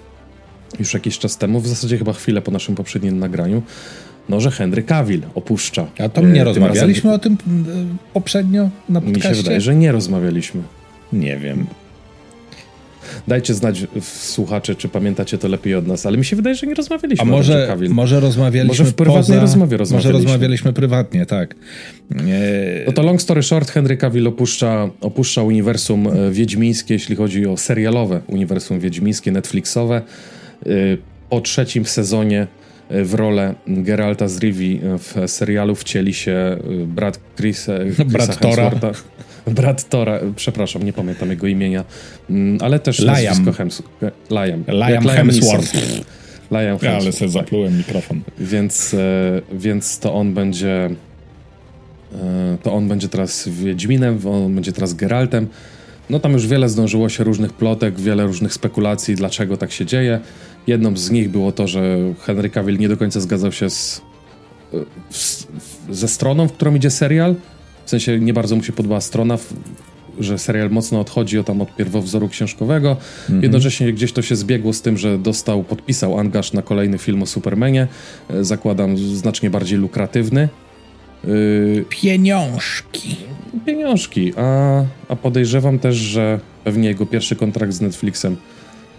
już jakiś czas temu, w zasadzie chyba chwilę po naszym poprzednim nagraniu, no, że Henry Cavill opuszcza. A to nie e, rozmawialiśmy razem... o tym e, poprzednio na podcaście? Mi się wydaje, że nie rozmawialiśmy. Nie wiem. Dajcie znać słuchacze, czy pamiętacie to lepiej od nas, ale mi się wydaje, że nie rozmawialiśmy A może, może rozmawialiśmy Może w prywatnej poza, rozmowie rozmawialiśmy. Może rozmawialiśmy prywatnie, tak. Nie... No to long story short, Henry Cavill opuszcza, opuszcza uniwersum e, wiedźmińskie, jeśli chodzi o serialowe uniwersum wiedźmińskie, Netflixowe. Y, po trzecim sezonie y, w rolę Geralta z Rivi w serialu wcieli się y, brat Chris, Chrisa brat Tora. Brat Tora, przepraszam, nie pamiętam jego imienia, mm, ale też Liam. nazwisko Hems Liam. Liam Hemsworth. Liam Hemsworth. Ja, ale sobie zaplułem mikrofon. Więc, e, więc to on będzie e, to on będzie teraz Wiedźminem, on będzie teraz Geraltem. No tam już wiele zdążyło się różnych plotek, wiele różnych spekulacji, dlaczego tak się dzieje. Jedną z nich było to, że Henry Cavill nie do końca zgadzał się z, z, ze stroną, w którą idzie serial. W sensie nie bardzo mu się podobała strona, że serial mocno odchodzi od, tam od pierwowzoru książkowego. Mhm. Jednocześnie gdzieś to się zbiegło z tym, że dostał, podpisał angaż na kolejny film o Supermanie. E, zakładam znacznie bardziej lukratywny. Yy, Pieniążki. Pieniążki, a, a podejrzewam też, że pewnie jego pierwszy kontrakt z Netflixem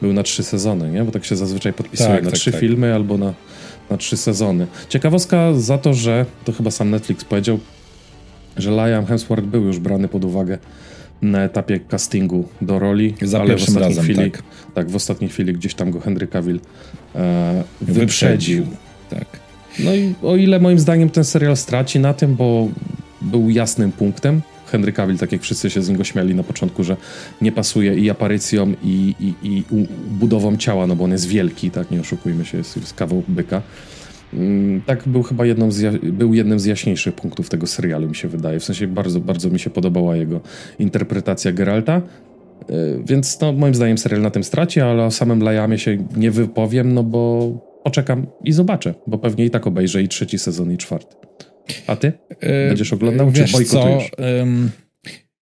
był na trzy sezony, nie? Bo tak się zazwyczaj podpisuje tak, na tak, trzy tak. filmy albo na, na trzy sezony. Ciekawostka za to, że to chyba sam Netflix powiedział, że Liam Hemsworth był już brany pod uwagę na etapie castingu do roli, za ale w ostatniej razem, chwili, tak. tak. w ostatniej chwili gdzieś tam go Henry Cavill e, wyprzedził. wyprzedził. Tak. No i o ile moim zdaniem ten serial straci na tym, bo był jasnym punktem. Henry Cavill, tak jak wszyscy się z niego śmiali na początku, że nie pasuje i aparycją, i, i, i budową ciała, no bo on jest wielki, tak, nie oszukujmy się, jest, jest kawał byka. Mm, tak był chyba jedną z, był jednym z jaśniejszych punktów tego serialu, mi się wydaje. W sensie bardzo, bardzo mi się podobała jego interpretacja Geralta. E, więc no, moim zdaniem serial na tym straci, ale o samym Lajamie się nie wypowiem, no bo poczekam i zobaczę, bo pewnie i tak obejrzę i trzeci sezon, i czwarty. A ty? E, Będziesz oglądał, czy bojkotujesz? Co?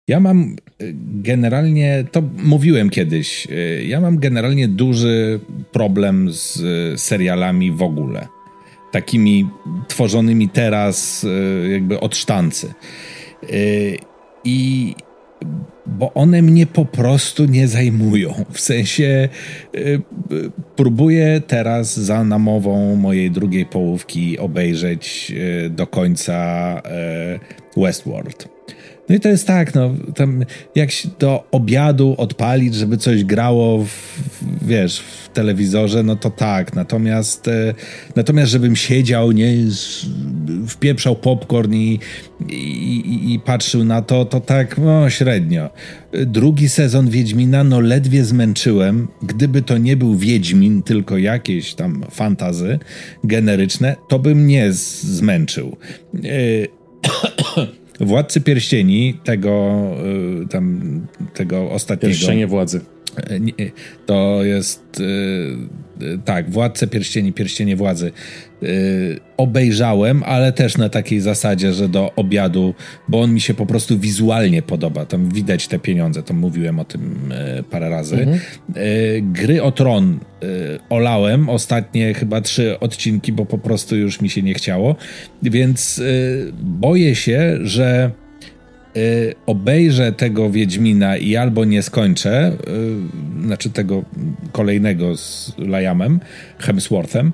Ja mam generalnie, to mówiłem kiedyś, e, ja mam generalnie duży problem z serialami w ogóle. Takimi tworzonymi teraz e, jakby od sztancy. I bo one mnie po prostu nie zajmują. W sensie y, próbuję teraz za namową mojej drugiej połówki obejrzeć y, do końca y, Westworld. No i to jest tak, no, tam jak się do obiadu odpalić, żeby coś grało w, wiesz, w telewizorze, no to tak. Natomiast, e, natomiast żebym siedział, nie, wpieprzał popcorn i, i, i patrzył na to, to tak, no średnio. Drugi sezon Wiedźmina, no ledwie zmęczyłem. Gdyby to nie był Wiedźmin, tylko jakieś tam fantazy generyczne, to bym nie zmęczył. Władcy Pierścieni, tego y, tam, tego ostatniego. Pierścienie władzy. To jest e, tak, Władcę Pierścieni, Pierścienie Władzy. E, obejrzałem, ale też na takiej zasadzie, że do obiadu, bo on mi się po prostu wizualnie podoba. Tam widać te pieniądze, to mówiłem o tym parę razy. Mhm. Gry o Tron olałem ostatnie chyba trzy odcinki, bo po prostu już mi się nie chciało. Więc boję się, że y, obejrzę tego Wiedźmina i albo nie skończę, y, znaczy tego kolejnego z Liamem, Hemsworthem,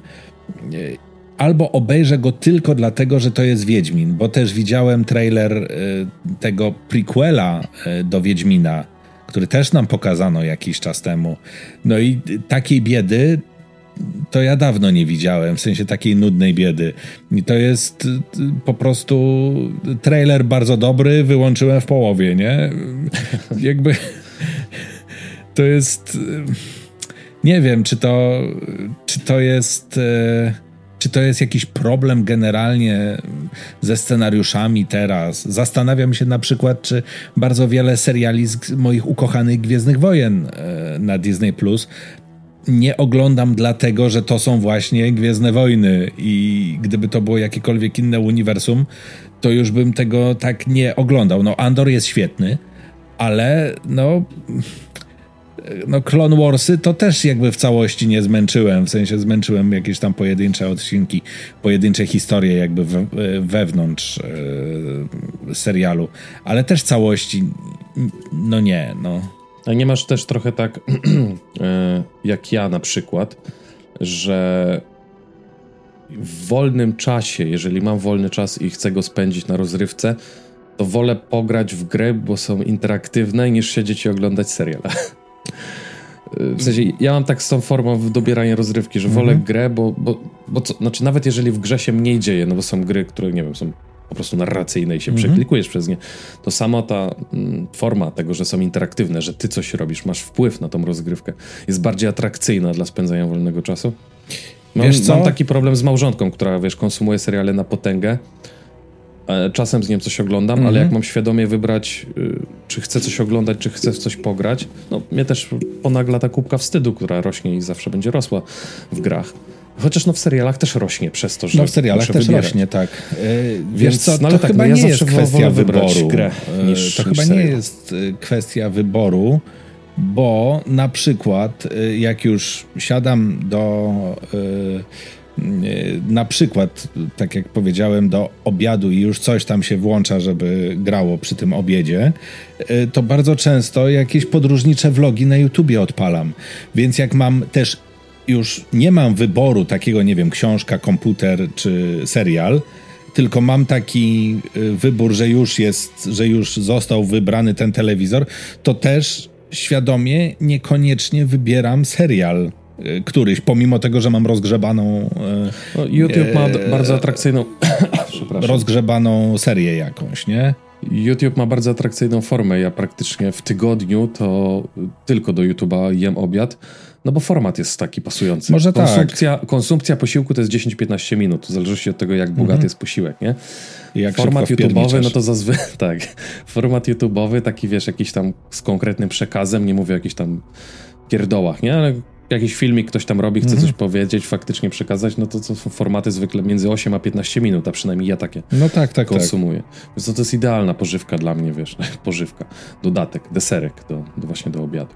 y, albo obejrzę go tylko dlatego, że to jest Wiedźmin, bo też widziałem trailer y, tego prequela y, do Wiedźmina, który też nam pokazano jakiś czas temu. No i takiej biedy to ja dawno nie widziałem, w sensie takiej nudnej biedy. I to jest y, po prostu trailer bardzo dobry, wyłączyłem w połowie, nie? Jakby to jest y, nie wiem, czy to czy to jest y, czy to jest jakiś problem generalnie ze scenariuszami teraz? Zastanawiam się na przykład, czy bardzo wiele seriali z moich ukochanych Gwiezdnych Wojen na Disney Plus nie oglądam dlatego, że to są właśnie Gwiezdne Wojny i gdyby to było jakiekolwiek inne uniwersum, to już bym tego tak nie oglądał. No Andor jest świetny, ale no no Clone Warsy to też jakby w całości nie zmęczyłem, w sensie zmęczyłem jakieś tam pojedyncze odcinki, pojedyncze historie jakby we, wewnątrz e, serialu, ale też całości no nie, no a nie masz też trochę tak, e, jak ja na przykład, że w wolnym czasie, jeżeli mam wolny czas i chcę go spędzić na rozrywce, to wolę pograć w grę, bo są interaktywne, niż siedzieć i oglądać serial. W sensie, ja mam tak z tą formą dobierania rozrywki, że wolę mhm. grę, bo, bo, bo co, znaczy nawet jeżeli w grze się mniej dzieje, no bo są gry, które, nie wiem, są po prostu narracyjne i się mhm. przeklikujesz przez nie, to sama ta mm, forma tego, że są interaktywne, że ty coś robisz, masz wpływ na tą rozgrywkę, jest bardziej atrakcyjna dla spędzania wolnego czasu. Mam, wiesz co? mam taki problem z małżonką, która, wiesz, konsumuje seriale na potęgę. E, czasem z nią coś oglądam, ale mhm. jak mam świadomie wybrać, y, czy chcę coś oglądać, czy chcę w coś pograć, no mnie też ponagla ta kubka wstydu, która rośnie i zawsze będzie rosła w grach. Chociaż no w serialach też rośnie przez to, że No w serialach też wybierać. rośnie, tak. Yy, wiesz co, no, to tak, chyba no ja nie jest kwestia wyboru. Grę e, niż, to niż chyba serial. nie jest e, kwestia wyboru, bo na przykład jak już siadam do na przykład, tak jak powiedziałem, do obiadu i już coś tam się włącza, żeby grało przy tym obiedzie, to bardzo często jakieś podróżnicze vlogi na YouTubie odpalam. Więc jak mam też już nie mam wyboru takiego, nie wiem, książka, komputer czy serial, tylko mam taki y, wybór, że już jest, że już został wybrany ten telewizor, to też świadomie niekoniecznie wybieram serial y, któryś, pomimo tego, że mam rozgrzebaną. Y, no, YouTube ma bardzo atrakcyjną. rozgrzebaną serię jakąś, nie? YouTube ma bardzo atrakcyjną formę. Ja praktycznie w tygodniu to tylko do YouTube'a jem obiad no bo format jest taki pasujący. Może konsumpcja, tak. Konsumpcja posiłku to jest 10-15 minut, w zależności od tego, jak bogaty mhm. jest posiłek, nie? Jak format YouTube'owy, no to zazwyczaj, tak, format YouTube'owy, taki wiesz, jakiś tam z konkretnym przekazem, nie mówię o jakichś tam pierdołach, nie? Ale jakiś filmik ktoś tam robi, chce mhm. coś powiedzieć, faktycznie przekazać, no to, to są formaty zwykle między 8 a 15 minut, a przynajmniej ja takie no tak, tak, tak. konsumuję. Tak. Więc to, to jest idealna pożywka dla mnie, wiesz, pożywka, dodatek, deserek do, do właśnie do obiadu.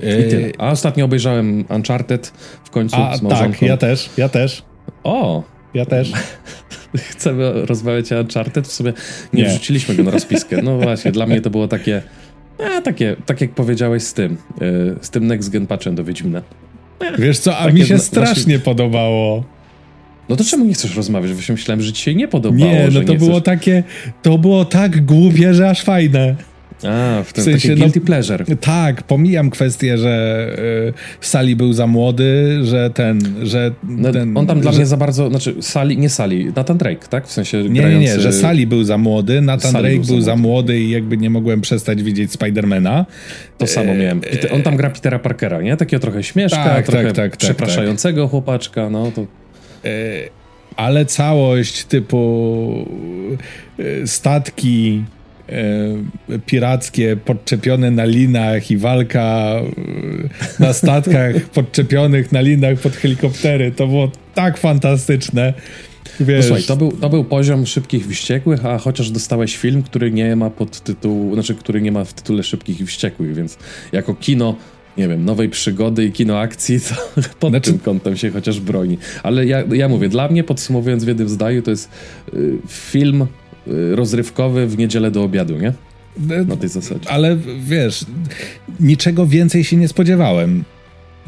Tyle. A ostatnio obejrzałem Uncharted w końcu A, z małżonką. Tak, ja też, ja też. O! Ja też. Chcemy rozmawiać o Uncharted? W sumie nie, nie. wrzuciliśmy go na rozpiskę. No właśnie, dla mnie to było takie... A, takie, tak jak powiedziałeś z tym, yy, z tym Next Gen patchem do Wiedźmina. Wiesz co, a mi się strasznie właśnie... podobało. No to czemu nie chcesz rozmawiać? Właśnie myślałem, że ci się nie podobało. Nie, no to było chcesz... takie, to było tak głupie, że aż fajne. A, w, ten, w sensie, guilty no, pleasure. Tak, pomijam kwestię, że y, Sali był za młody, że ten, że no, ten, On tam dla że... mnie za bardzo, znaczy Sali, nie Sali, Nathan Drake, tak? W sensie Nie, grający... nie, nie, że Sali był za młody, Nathan Sally Drake był, był za, młody. i jakby nie mogłem przestać widzieć Spidermana. To samo miałem. I on tam gra Petera Parkera, nie? Takiego trochę śmieszka, tak, trochę tak, tak, tak przepraszającego tak, chłopaczka, no to... E, ale całość typu e, statki e, pirackie podczepione na linach i walka na statkach podczepionych na linach pod helikoptery, to było tak fantastyczne. Wiesz. No słuchaj, to był, to był poziom szybkich i wściekłych, a chociaż dostałeś film, który nie ma pod tytuł, znaczy, który nie ma w tytule szybkich i wściekłych, więc jako kino nie wiem, nowej przygody i kino akcji, to pod znaczy... tym kątem się chociaż broni. Ale ja, ja mówię, dla mnie, podsumowując w jednym zdaniu, to jest y, film rozrywkowy w niedzielę do obiadu, nie? Na tej zasadzie. Ale wiesz, niczego więcej się nie spodziewałem.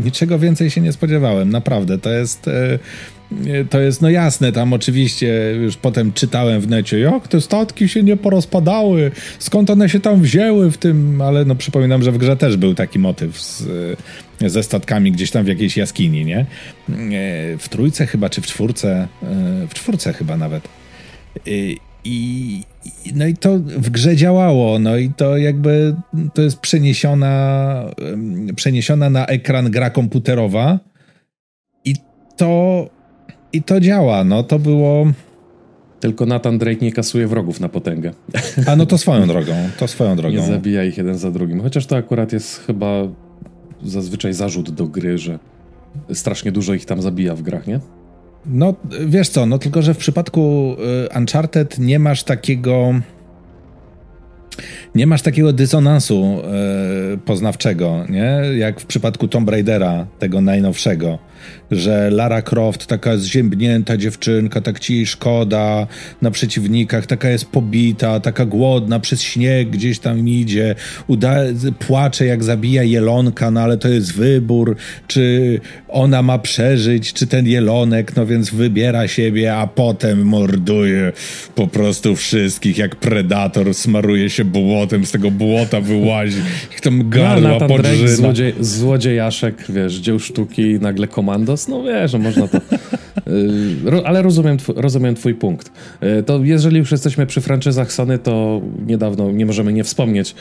Niczego więcej się nie spodziewałem, naprawdę. To jest. Y, to jest no jasne, tam oczywiście już potem czytałem w necie, jak te statki się nie porozpadały, skąd one się tam wzięły w tym, ale no przypominam, że w grze też był taki motyw z, ze statkami gdzieś tam w jakiejś jaskini, nie? W trójce chyba, czy w czwórce, w czwórce chyba nawet. I, no i to w grze działało, no i to jakby to jest przeniesiona, przeniesiona na ekran gra komputerowa i to i to działa, no to było... Tylko Nathan Drake nie kasuje wrogów na potęgę. A no to swoją drogą, to swoją drogą. Nie zabija ich jeden za drugim. Chociaż to akurat jest chyba zazwyczaj zarzut do gry, że strasznie dużo ich tam zabija w grach, nie? No wiesz co, no tylko, że w przypadku y, Uncharted nie masz takiego nie masz takiego dysonansu e, poznawczego, nie? Jak w przypadku Tomb Raidera, tego najnowszego, że Lara Croft, taka zziębnięta dziewczynka, tak ci szkoda na przeciwnikach, taka jest pobita, taka głodna, przez śnieg gdzieś tam idzie, uda płacze jak zabija jelonka, no ale to jest wybór, czy ona ma przeżyć, czy ten jelonek, no więc wybiera siebie, a potem morduje po prostu wszystkich, jak predator smaruje się błotem, z tego błota wyłazi, ich tam gardła no, podrzyna. Złodziej, złodziejaszek, wiesz, dzieł sztuki, nagle komandos, no wiesz, że można to... Y, ale rozumiem, twój, rozumiem twój punkt. Y, to jeżeli już jesteśmy przy franczyzach Sony, to niedawno, nie możemy nie wspomnieć,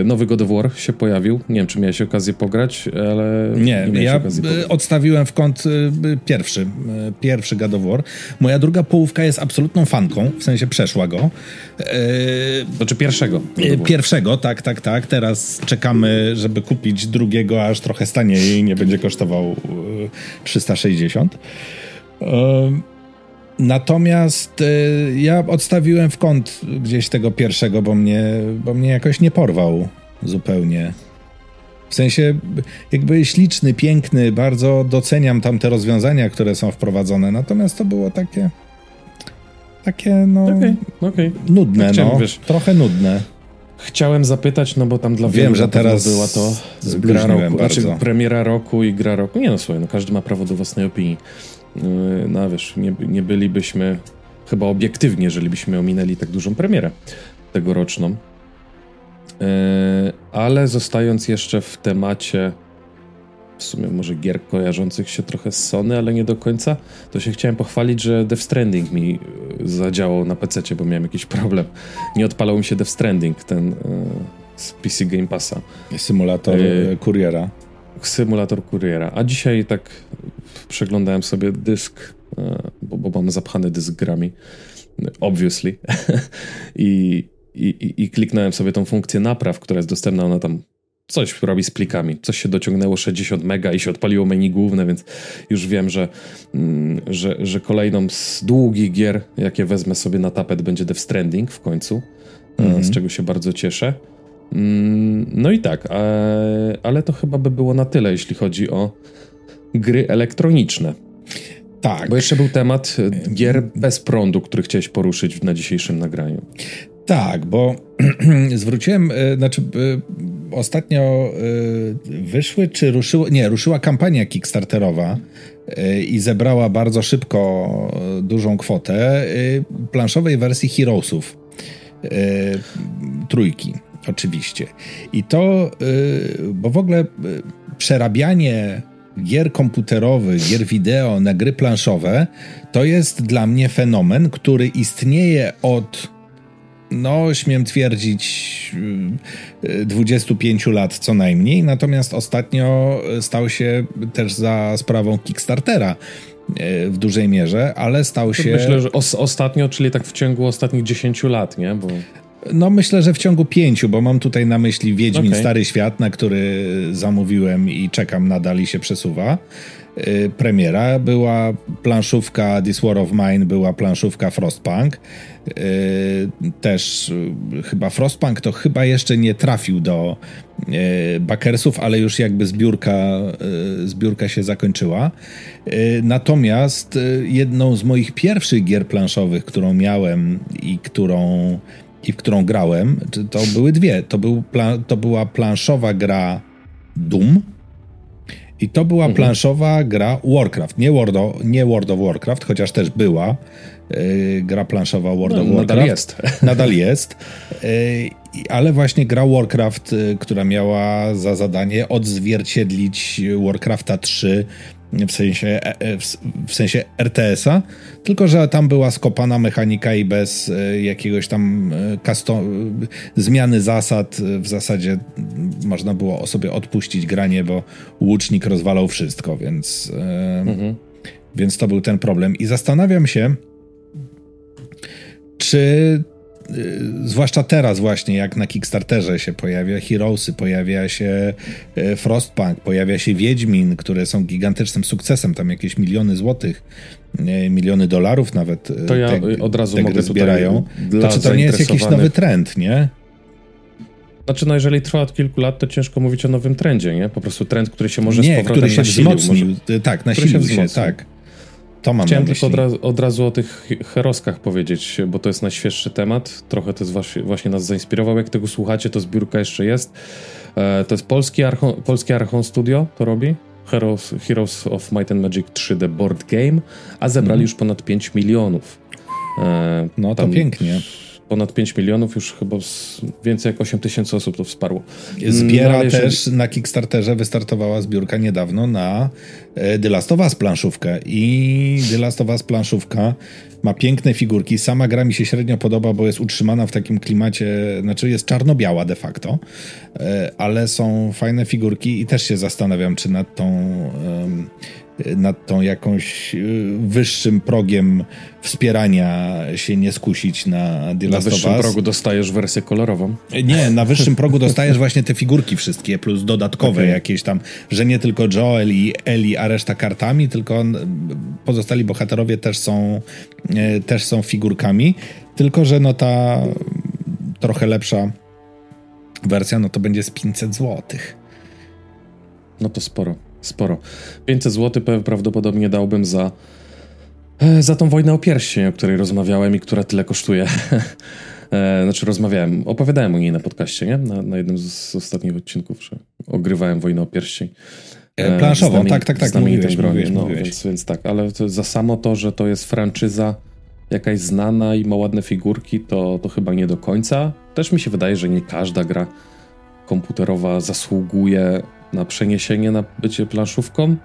y, nowy God of War się pojawił. Nie wiem, czy miałeś okazję pograć, ale... Nie, nie ja odstawiłem w kąt pierwszy, pierwszy God of War. Moja druga połówka jest absolutną fanką, w sensie przeszła go. Znaczy pierwszego. Pierwszego, tak, tak, tak. Teraz czekamy, żeby kupić drugiego, aż trochę stanieje i nie będzie kosztował 360. Natomiast e, ja odstawiłem w kąt gdzieś tego pierwszego, bo mnie, bo mnie jakoś nie porwał zupełnie. W sensie, jakby śliczny, piękny, bardzo doceniam tam te rozwiązania, które są wprowadzone, natomiast to było takie. Takie, no. Okay, okay. Nudne, no. Wiesz, trochę nudne. Chciałem zapytać, no bo tam dla Wiem, że teraz była to gra roku, znaczy premiera roku i gra roku. Nie no, słuchaj, no każdy ma prawo do własnej opinii. Yy, no wiesz, nie, nie bylibyśmy chyba obiektywni, jeżeli byśmy ominęli tak dużą premierę tegoroczną. Yy, ale zostając jeszcze w temacie w sumie może gier kojarzących się trochę z Sony, ale nie do końca, to się chciałem pochwalić, że Death Stranding mi e, zadziałał na PC, bo miałem jakiś problem. Nie odpalał mi się Death Stranding, ten e, z PC Game Passa. Symulator e, kuriera. Symulator kuriera. A dzisiaj tak przeglądałem sobie dysk, bo, bo mam zapchany dysk grami, obviously. I, i, I kliknąłem sobie tą funkcję napraw, która jest dostępna, ona tam coś robi z plikami. Coś się dociągnęło 60 mega i się odpaliło menu główne, więc już wiem, że, mm, że, że kolejną z długich gier, jakie wezmę sobie na tapet, będzie Death Stranding w końcu, mm -hmm. z czego się bardzo cieszę. Mm, no i tak, ale to chyba by było na tyle, jeśli chodzi o gry elektroniczne. Tak. Bo jeszcze był temat gier bez prądu, który chciałeś poruszyć na dzisiejszym nagraniu. Tak, bo zwróciłem, e, znaczy e, ostatnio e, wyszły, czy ruszyło, nie, ruszyła kampania kickstarterowa i zebrała bardzo szybko dużą kwotę planszowej wersji Heroesów trójki. Oczywiście. I to, yy, bo w ogóle yy, przerabianie gier komputerowych, gier wideo na gry planszowe, to jest dla mnie fenomen, który istnieje od, no śmiem twierdzić, 25 y, lat co najmniej, natomiast ostatnio stał się też za sprawą Kickstartera y, w dużej mierze, ale stał się... Myślę, że os ostatnio, czyli tak w ciągu ostatnich 10 lat, nie? Bo... No myślę, że w ciągu pięciu, bo mam tutaj na myśli Wiedźmin okay. Stary Świat, na który zamówiłem i czekam nadal i się przesuwa. Y, premiera była planszówka This War of Mine, była planszówka Frostpunk. Y, też y, chyba Frostpunk to chyba jeszcze nie trafił do bakersów, ale już jakby zbiórka, zbiórka się zakończyła. Natomiast jedną z moich pierwszych gier planszowych, którą miałem i którą i w którą grałem, to były dwie. To, był to była planszowa gra Doom i to była mhm. planszowa gra Warcraft. Nie World, of, nie World of Warcraft, chociaż też była yy, gra planszowa World no, of Warcraft. Nadal jest. Nadal jest. Yy, ale właśnie gra Warcraft, yy, która miała za zadanie odzwierciedlić Warcrafta 3 w sensie, e, e, w sensie RTS-a, tylko że tam była skopana mechanika i bez e, jakiegoś tam custom, zmiany zasad w zasadzie można było sobie odpuścić granie, bo łucznik rozwalał wszystko, więc, mhm. więc to był ten problem. I zastanawiam się, czy zwłaszcza teraz właśnie, jak na Kickstarterze się pojawia Heroesy, pojawia się y, Frostpunk, pojawia się Wiedźmin, które są gigantycznym sukcesem, tam jakieś miliony złotych, y, miliony dolarów nawet to ja te, od razu mogę zbierają. To czy to nie jest jakiś nowy trend, nie? Znaczy, no jeżeli trwa od kilku lat, to ciężko mówić o nowym trendzie, nie? Po prostu trend, który się może nie, z powrotem który się nasilił, wzmocnił. Może, tak, nasilił się, się tak. To mam Chciałem tylko od razu, od razu, o tych heroskach powiedzieć, bo to jest najświeższy temat. Trochę to jest właśnie, właśnie nas zainspirował. Jak tego słuchacie, to zbiórka jeszcze jest. E, to jest polski Archon, polski Archon Studio, to robi. Heroes, Heroes of Might and Magic 3D Board Game, a zebrali mm. już ponad 5 milionów. E, no to pięknie ponad 5 milionów, już chyba więcej jak 8 tysięcy osób to wsparło. Zbiera no, jeżeli... też na Kickstarterze, wystartowała zbiórka niedawno na e, The Last of Us planszówkę i The Last of Us planszówka ma piękne figurki, sama gra mi się średnio podoba, bo jest utrzymana w takim klimacie, znaczy jest czarno-biała de facto, e, ale są fajne figurki i też się zastanawiam, czy nad tą nad tą jakąś y, wyższym progiem wspierania się nie skusić na The Last Na wyższym progu dostajesz wersję kolorową? Nie, na wyższym progu dostajesz właśnie te figurki wszystkie, plus dodatkowe okay. jakieś tam, że nie tylko Joel i Ellie, a reszta kartami, tylko pozostali bohaterowie też są, e, też są figurkami, tylko że no ta trochę lepsza wersja, no to będzie z 500 złotych. No to sporo. Sporo. 500 zł prawdopodobnie dałbym za e, za tą wojnę o pierścień, o której rozmawiałem i która tyle kosztuje. E, znaczy rozmawiałem, opowiadałem o niej na podcaście, nie? Na, na jednym z ostatnich odcinków, że ogrywałem wojnę o pierścień. E, planszową, tak, tak, tak. Mówiłeś, mówiłeś, no, mówiłeś. Więc, więc tak, ale za samo to, że to jest franczyza jakaś znana i ma ładne figurki, to, to chyba nie do końca. Też mi się wydaje, że nie każda gra komputerowa zasługuje na przeniesienie na bycie planszówką?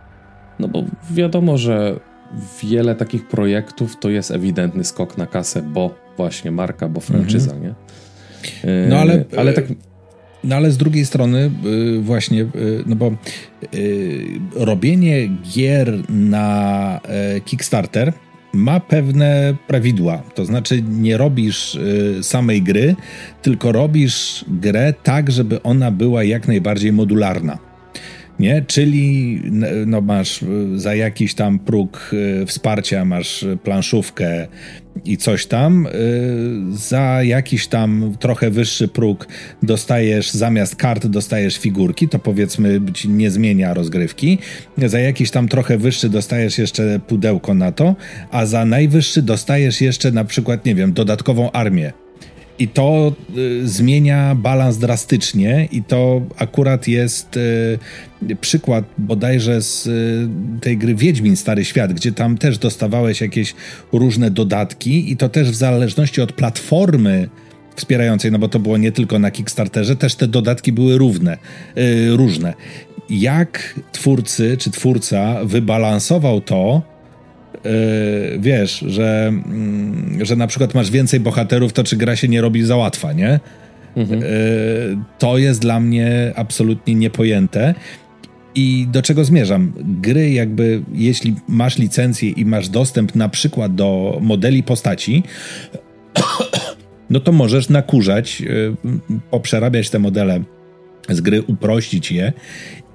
No bo wiadomo, że wiele takich projektów to jest ewidentny skok na kasę, bo właśnie marka, bo franczyza, mhm. nie? No ale, e, ale tak... No ale z drugiej strony y, właśnie, y, no bo robienie gier na e, Kickstarter ma pewne prawidła. To znaczy, nie robisz samej gry, tylko robisz grę tak, żeby ona była jak najbardziej modularna nie? Czyli no, masz za jakiś tam próg y, wsparcia masz planszówkę i coś tam, y, za jakiś tam trochę wyższy próg dostajesz zamiast kart dostajesz figurki, to powiedzmy nie zmienia rozgrywki, za jakiś tam trochę wyższy dostajesz jeszcze pudełko na to, a za najwyższy dostajesz jeszcze na przykład, nie wiem, dodatkową armię i to y, zmienia balans drastycznie, i to akurat jest y, przykład bodajże z y, tej gry Wiedźmin Stary Świat, gdzie tam też dostawałeś jakieś różne dodatki, i to też w zależności od platformy, wspierającej, no bo to było nie tylko na Kickstarterze, też te dodatki były równe, yy, różne. Jak twórcy czy twórca wybalansował to, wiesz, że, yy, że na przykład masz więcej bohaterów, to czy gra się nie robi za łatwa, nie? Mhm. Yy, to jest dla mnie absolutnie niepojęte. I do czego zmierzam? Gry, jakby, jeśli masz licencję i masz dostęp na przykład do modeli postaci, no to możesz nakurzać, y, poprzerabiać te modele z gry, uprościć je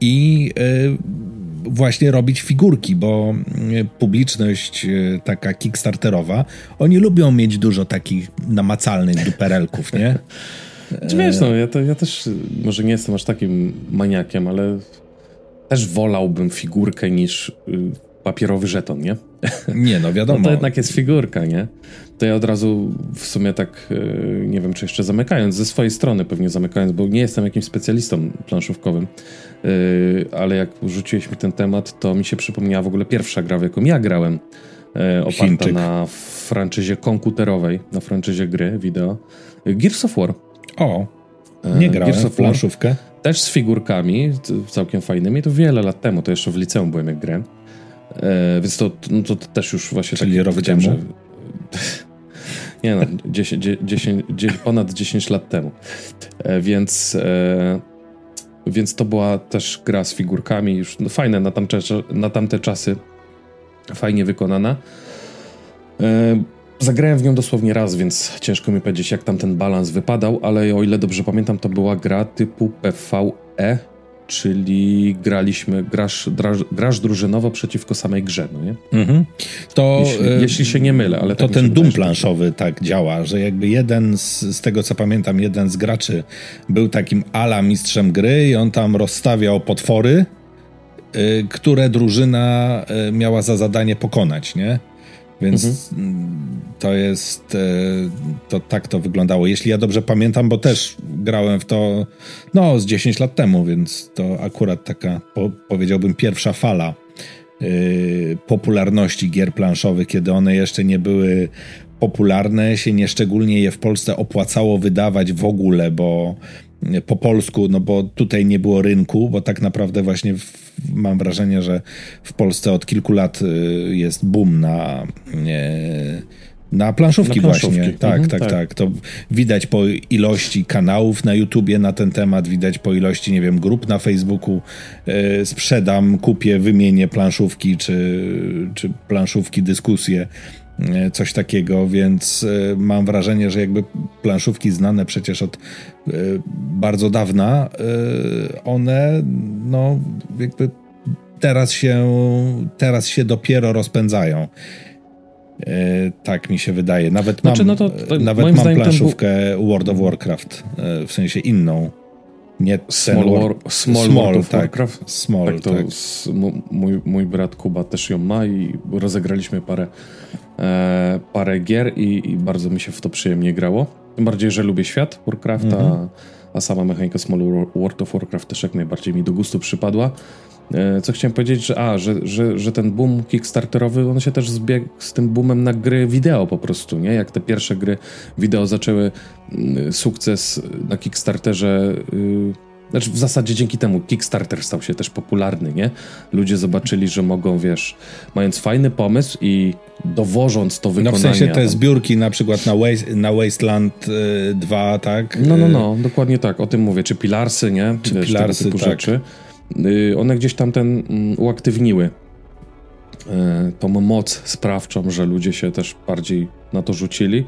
i y, właśnie robić figurki, bo y, publiczność taka kickstarterowa, oni lubią mieć dużo takich namacalnych duperelków, nie? Czy wiesz, no, ja, to, ja też może nie jestem aż takim maniakiem, ale też wolałbym figurkę niż papierowy żeton, nie? Nie, no wiadomo. No to jednak jest figurka, nie? To ja od razu w sumie tak, e, nie wiem czy jeszcze zamykając, ze swojej strony pewnie zamykając, bo nie jestem jakimś specjalistą planszówkowym, e, ale jak rzuciłeś mi ten temat, to mi się przypomniała w ogóle pierwsza gra, w jaką ja grałem, e, oparta Chińczyk. na franczyzie komputerowej, na franczyzie gry, wideo. Gears of War. O, nie grałem Gears of War, planszówkę. Też z figurkami, całkiem fajnymi, to wiele lat temu, to jeszcze w liceum byłem jak grałem. E, więc to, no to, też już właśnie... Czyli tak, rok temu? Że... Nie no, 10, 10, 10, ponad 10 lat temu. E, więc, e, więc to była też gra z figurkami, już no, fajne na tamte, na tamte czasy, fajnie wykonana. E, zagrałem w nią dosłownie raz, więc ciężko mi powiedzieć, jak tam ten balans wypadał, ale o ile dobrze pamiętam, to była gra typu PvE, czyli graliśmy, grasz, grasz, grasz drużynowo przeciwko samej grze, no nie? Mhm. To, jeśli, e, jeśli, się nie mylę, ale To tak ten dum planszowy tak działa, że jakby jeden z, z tego co pamiętam, jeden z graczy był takim ala mistrzem gry i on tam rozstawiał potwory, y, które drużyna y, miała za zadanie pokonać, nie? Więc mhm. to jest, e, to tak to wyglądało. Jeśli ja dobrze pamiętam, bo też grałem w to no z 10 lat temu, więc to akurat taka po, powiedziałbym pierwsza fala yy, popularności gier planszowych, kiedy one jeszcze nie były popularne, się nieszczególnie je w Polsce opłacało wydawać w ogóle, bo po polsku, no bo tutaj nie było rynku, bo tak naprawdę właśnie w, mam wrażenie, że w Polsce od kilku lat y, jest boom na, na planszówki, na planszówki. właśnie. Tak, mhm, tak, tak, tak, To widać po ilości kanałów na YouTubie na ten temat, widać po ilości, nie wiem, grup na Facebooku. Y, sprzedam, kupię, wymienię planszówki, czy, czy planszówki, dyskusje coś takiego, więc e, mam wrażenie, że jakby planszówki znane przecież od e, bardzo dawna, one no jakby teraz się, teraz się dopiero rozpędzają. Tak mi się wydaje. Nawet znaczy, mam, no to, to nawet mam planszówkę był... World of Warcraft, w sensie inną. Nie Small, war, small, small World of tak, Warcraft. Small, tak. To tak. mój, mój brat Kuba też ją ma i rozegraliśmy parę e, parę gier i, i, bardzo mi się w to przyjemnie grało. Tym bardziej, że lubię świat Warcrafta, mhm. a sama mechanika Small World of Warcraft też jak najbardziej mi do gustu przypadła. E, co chciałem powiedzieć, że a, że, że, że ten boom kickstarterowy, on się też zbiegł z tym boomem na gry wideo po prostu, nie? Jak te pierwsze gry wideo zaczęły y, sukces na Kickstarterze y, znaczy w zasadzie dzięki temu Kickstarter stał się też popularny, nie? Ludzie zobaczyli, że mogą, wiesz, mając fajny pomysł i dowożąc to wykonanie... No w sensie te zbiórki na przykład na, Waste, na Wasteland 2, y, tak? No, no, no, dokładnie tak, o tym mówię. Czy Pilarsy, nie? Czy wiesz, Pilarsy, typu tak. rzeczy. Y, one gdzieś tam ten mm, uaktywniły y, tą moc sprawczą, że ludzie się też bardziej na to rzucili.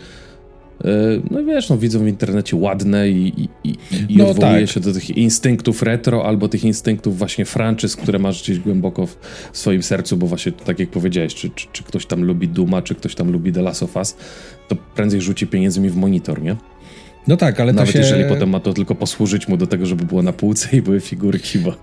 E, no wiesz, no widzą w internecie ładne i, i, i no, odwołuje tak. się do tych instynktów retro albo tych instynktów właśnie franczyz, które masz gdzieś głęboko w swoim sercu, bo właśnie tak jak powiedziałeś, czy, czy, czy ktoś tam lubi Duma, czy ktoś tam lubi The Last of Us, to prędzej rzuci pieniędzmi w monitor, nie? No tak, ale Nawet to się... jeżeli potem ma to tylko posłużyć mu do tego, żeby było na półce i były figurki, bo,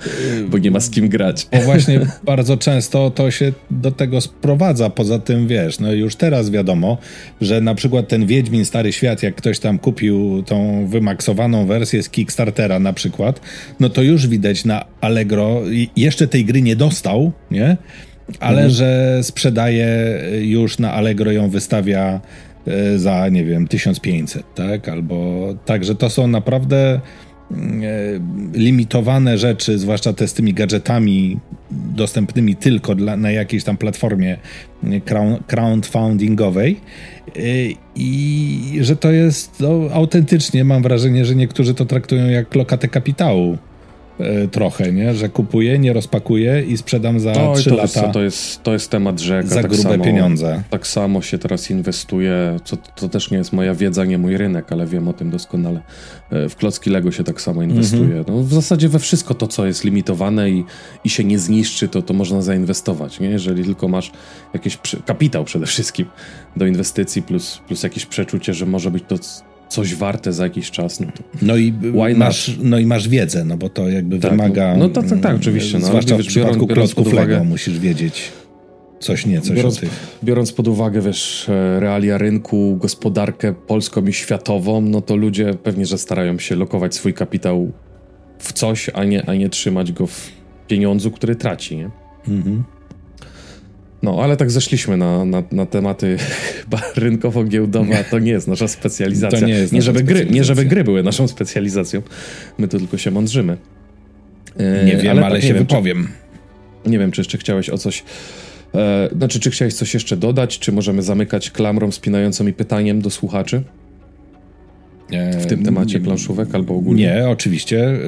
bo nie ma z kim grać. Bo właśnie bardzo często to się do tego sprowadza. Poza tym, wiesz, no już teraz wiadomo, że na przykład ten Wiedźmin Stary Świat, jak ktoś tam kupił tą wymaksowaną wersję z Kickstartera na przykład, no to już widać na Allegro, jeszcze tej gry nie dostał, nie? Ale mhm. że sprzedaje już na Allegro ją wystawia za, nie wiem, 1500, tak? Albo także to są naprawdę mm, e, limitowane rzeczy, zwłaszcza te z tymi gadżetami dostępnymi tylko dla, na jakiejś tam platformie crowdfundingowej i że to jest no, autentycznie, mam wrażenie, że niektórzy to traktują jak lokatę kapitału E, trochę, nie? że kupuję, nie rozpakuję i sprzedam za no, 3 to lata. Co, to, jest, to jest temat rzeka. Za tak grube samo, pieniądze. Tak samo się teraz inwestuje, co to też nie jest moja wiedza, nie mój rynek, ale wiem o tym doskonale. E, w klocki Lego się tak samo inwestuje. -hmm. no, w zasadzie we wszystko to, co jest limitowane i, i się nie zniszczy, to, to można zainwestować. Nie? Jeżeli tylko masz jakiś kapitał przede wszystkim do inwestycji, plus, plus jakieś przeczucie, że może być to coś warte za jakiś czas. No, no, i, masz, no i masz wiedzę, no bo to jakby tak, wymaga. No to tak, tak, oczywiście. No, zwłaszcza w przypadku biorąc, klocków uwagę, Lego musisz wiedzieć coś nieco biorąc, o tych. Biorąc pod uwagę, wiesz, e, realia rynku, gospodarkę polską i światową, no to ludzie pewnie, że starają się lokować swój kapitał w coś, a nie, a nie trzymać go w pieniądzu, który traci, nie? Mhm. No, ale tak zeszliśmy na, na, na tematy rynkowo-giełdowe, a to nie jest nasza specjalizacja. To nie jest nie żeby, gry, nie żeby gry były naszą specjalizacją. My tu tylko się mądrzymy. E, nie wiem, ale, ale tak, się nie wypowiem. Wiem, czy, nie wiem, czy jeszcze chciałeś o coś... E, znaczy, czy chciałeś coś jeszcze dodać, czy możemy zamykać klamrą spinającą i pytaniem do słuchaczy? W tym temacie planszówek albo ogólnie? Nie, oczywiście.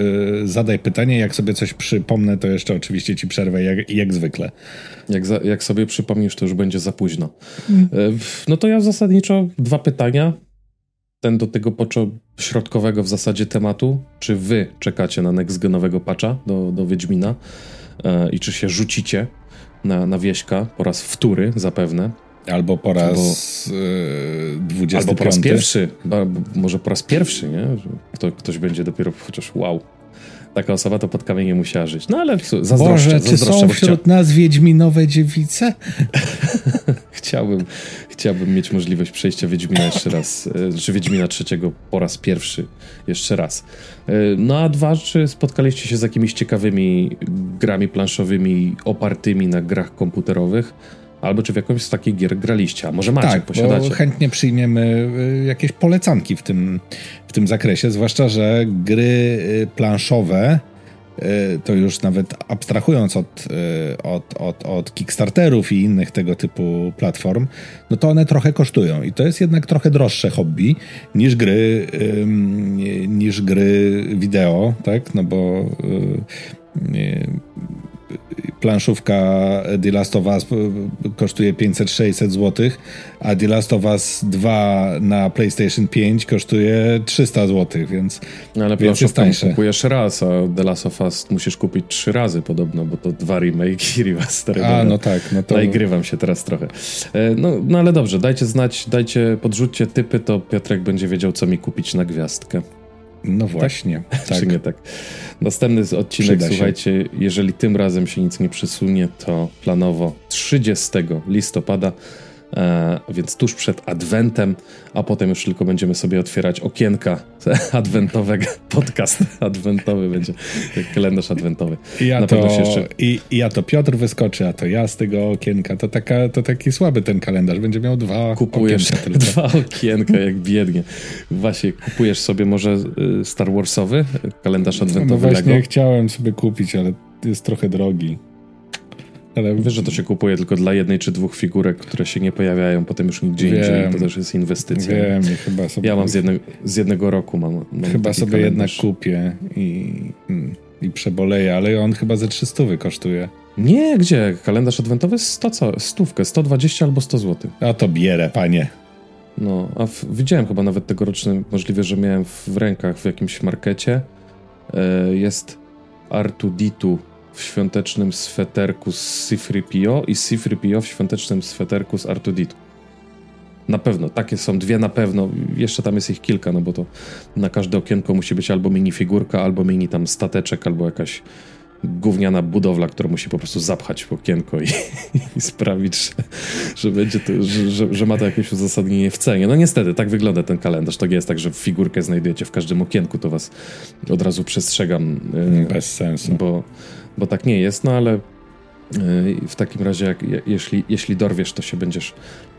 Y, zadaj pytanie, jak sobie coś przypomnę, to jeszcze oczywiście ci przerwę, jak, jak zwykle. Jak, za, jak sobie przypomnisz, to już będzie za późno. Mm. No to ja zasadniczo dwa pytania. Ten do tego środkowego w zasadzie tematu. Czy wy czekacie na next-genowego patcha do, do Wiedźmina e, i czy się rzucicie na, na wieśka po raz wtóry zapewne? Albo po raz dwudziesty Albo po raz pierwszy. Może po raz pierwszy, nie? Kto, ktoś będzie dopiero chociaż wow. Taka osoba to pod kamieniem musiała żyć. No ale zazdroszczę. Boże, czy są wśród chcia... nas wiedźminowe dziewice? chciałbym, chciałbym mieć możliwość przejścia Wiedźmina jeszcze raz, e, czy Wiedźmina trzeciego po raz pierwszy jeszcze raz. E, no a dwa, czy spotkaliście się z jakimiś ciekawymi grami planszowymi opartymi na grach komputerowych? Albo czy w jakąś z takich gier graliście, a może macie, tak, posiadacie? Bo chętnie przyjmiemy y, jakieś polecanki w tym, w tym zakresie, zwłaszcza, że gry y, planszowe y, to już nawet abstrahując od, od, od, od Kickstarterów i innych tego typu platform, no to one trochę kosztują i to jest jednak trochę droższe hobby niż gry, niż gry wideo, tak? No bo planszówka The Last of Us kosztuje 500-600 zł, a The Last of Us 2 na PlayStation 5 kosztuje 300 zł, więc, no ale więc jest tańsze. kupujesz raz, a The Last of Us musisz kupić trzy razy podobno, bo to dwa remake i remastery. A, no tak. No to... Nagrywam się teraz trochę. E, no, no ale dobrze, dajcie znać, dajcie, podrzućcie typy, to Piotrek będzie wiedział, co mi kupić na gwiazdkę. No właśnie. Tak? tak. Nie tak? Następny odcinek, słuchajcie, jeżeli tym razem się nic nie przesunie, to planowo 30 listopada więc tuż przed Adwentem, a potem już tylko będziemy sobie otwierać okienka adwentowego. Podcast adwentowy będzie, kalendarz adwentowy. I ja, to, jeszcze... i, ja to Piotr wyskoczy, a to ja z tego okienka. To, taka, to taki słaby ten kalendarz. Będzie miał dwa Kupujesz okienka dwa okienka, jak biednie. Właśnie, kupujesz sobie może y, Star Warsowy kalendarz adwentowy No właśnie, Lego? chciałem sobie kupić, ale jest trochę drogi. Ale wiesz, że to się kupuje tylko dla jednej czy dwóch figurek, które się nie pojawiają potem już nigdzie wiem, indziej. To też jest inwestycja. Wiem, i chyba sobie... Ja mam z, jedne, z jednego roku mam, mam Chyba sobie kalendarz. jednak kupię i, mm, i przeboleję, ale on chyba ze 300 kosztuje. Nie, gdzie? Kalendarz adwentowy 100 co? Stówkę, 120 albo 100 zł. A to bierę, panie. No, a w, widziałem chyba nawet tegoroczny, możliwe, że miałem w rękach w jakimś markecie. E, jest Artuditu w świątecznym sweterku z Sifripio i Sifripio w świątecznym sweterku z Artuditu. Na pewno, takie są dwie na pewno. Jeszcze tam jest ich kilka, no bo to na każde okienko musi być albo mini figurka, albo mini tam stateczek, albo jakaś gówniana budowla, która musi po prostu zapchać w okienko i, i sprawić, że, że będzie to, że, że, że, ma to jakieś uzasadnienie w cenie. No niestety, tak wygląda ten kalendarz. To nie jest tak, że figurkę znajdujecie w każdym okienku, to was od razu przestrzegam. Bez sensu. Bo, bo tak nie jest, no ale w takim razie, jak, jeśli, jeśli dorwiesz, to się będziesz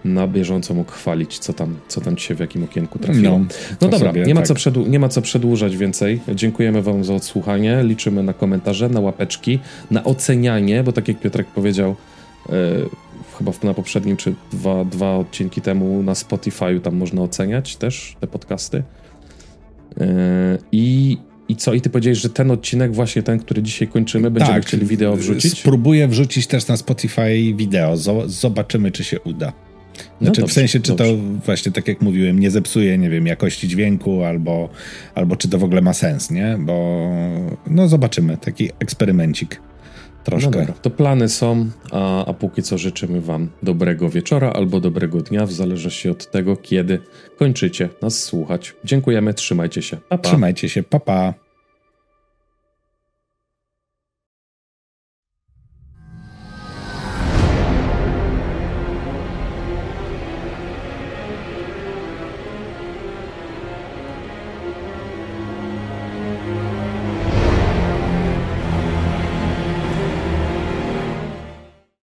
na bieżąco mógł chwalić, co tam, co tam się w jakim okienku trafiło. No, no dobra, nie, ma tak. co nie ma co przedłużać więcej. Dziękujemy Wam za odsłuchanie. Liczymy na komentarze, na łapeczki, na ocenianie, bo tak jak Piotrek powiedział, yy, chyba na poprzednim czy dwa, dwa odcinki temu na Spotify tam można oceniać też te podcasty. Yy, I i co? I ty powiedziałeś, że ten odcinek, właśnie ten, który dzisiaj kończymy, będziemy tak, chcieli wideo wrzucić? Spróbuję wrzucić też na Spotify wideo. Zobaczymy, czy się uda. No znaczy, no dobrze, w sensie, czy dobrze. to właśnie, tak jak mówiłem, nie zepsuje, nie wiem, jakości dźwięku, albo, albo czy to w ogóle ma sens, nie? Bo no zobaczymy, taki eksperymencik. Troszkę. No dobra, to plany są, a, a póki co życzymy Wam dobrego wieczora albo dobrego dnia, w zależności od tego, kiedy kończycie nas słuchać. Dziękujemy, trzymajcie się. Pa, pa. Trzymajcie się, pa pa.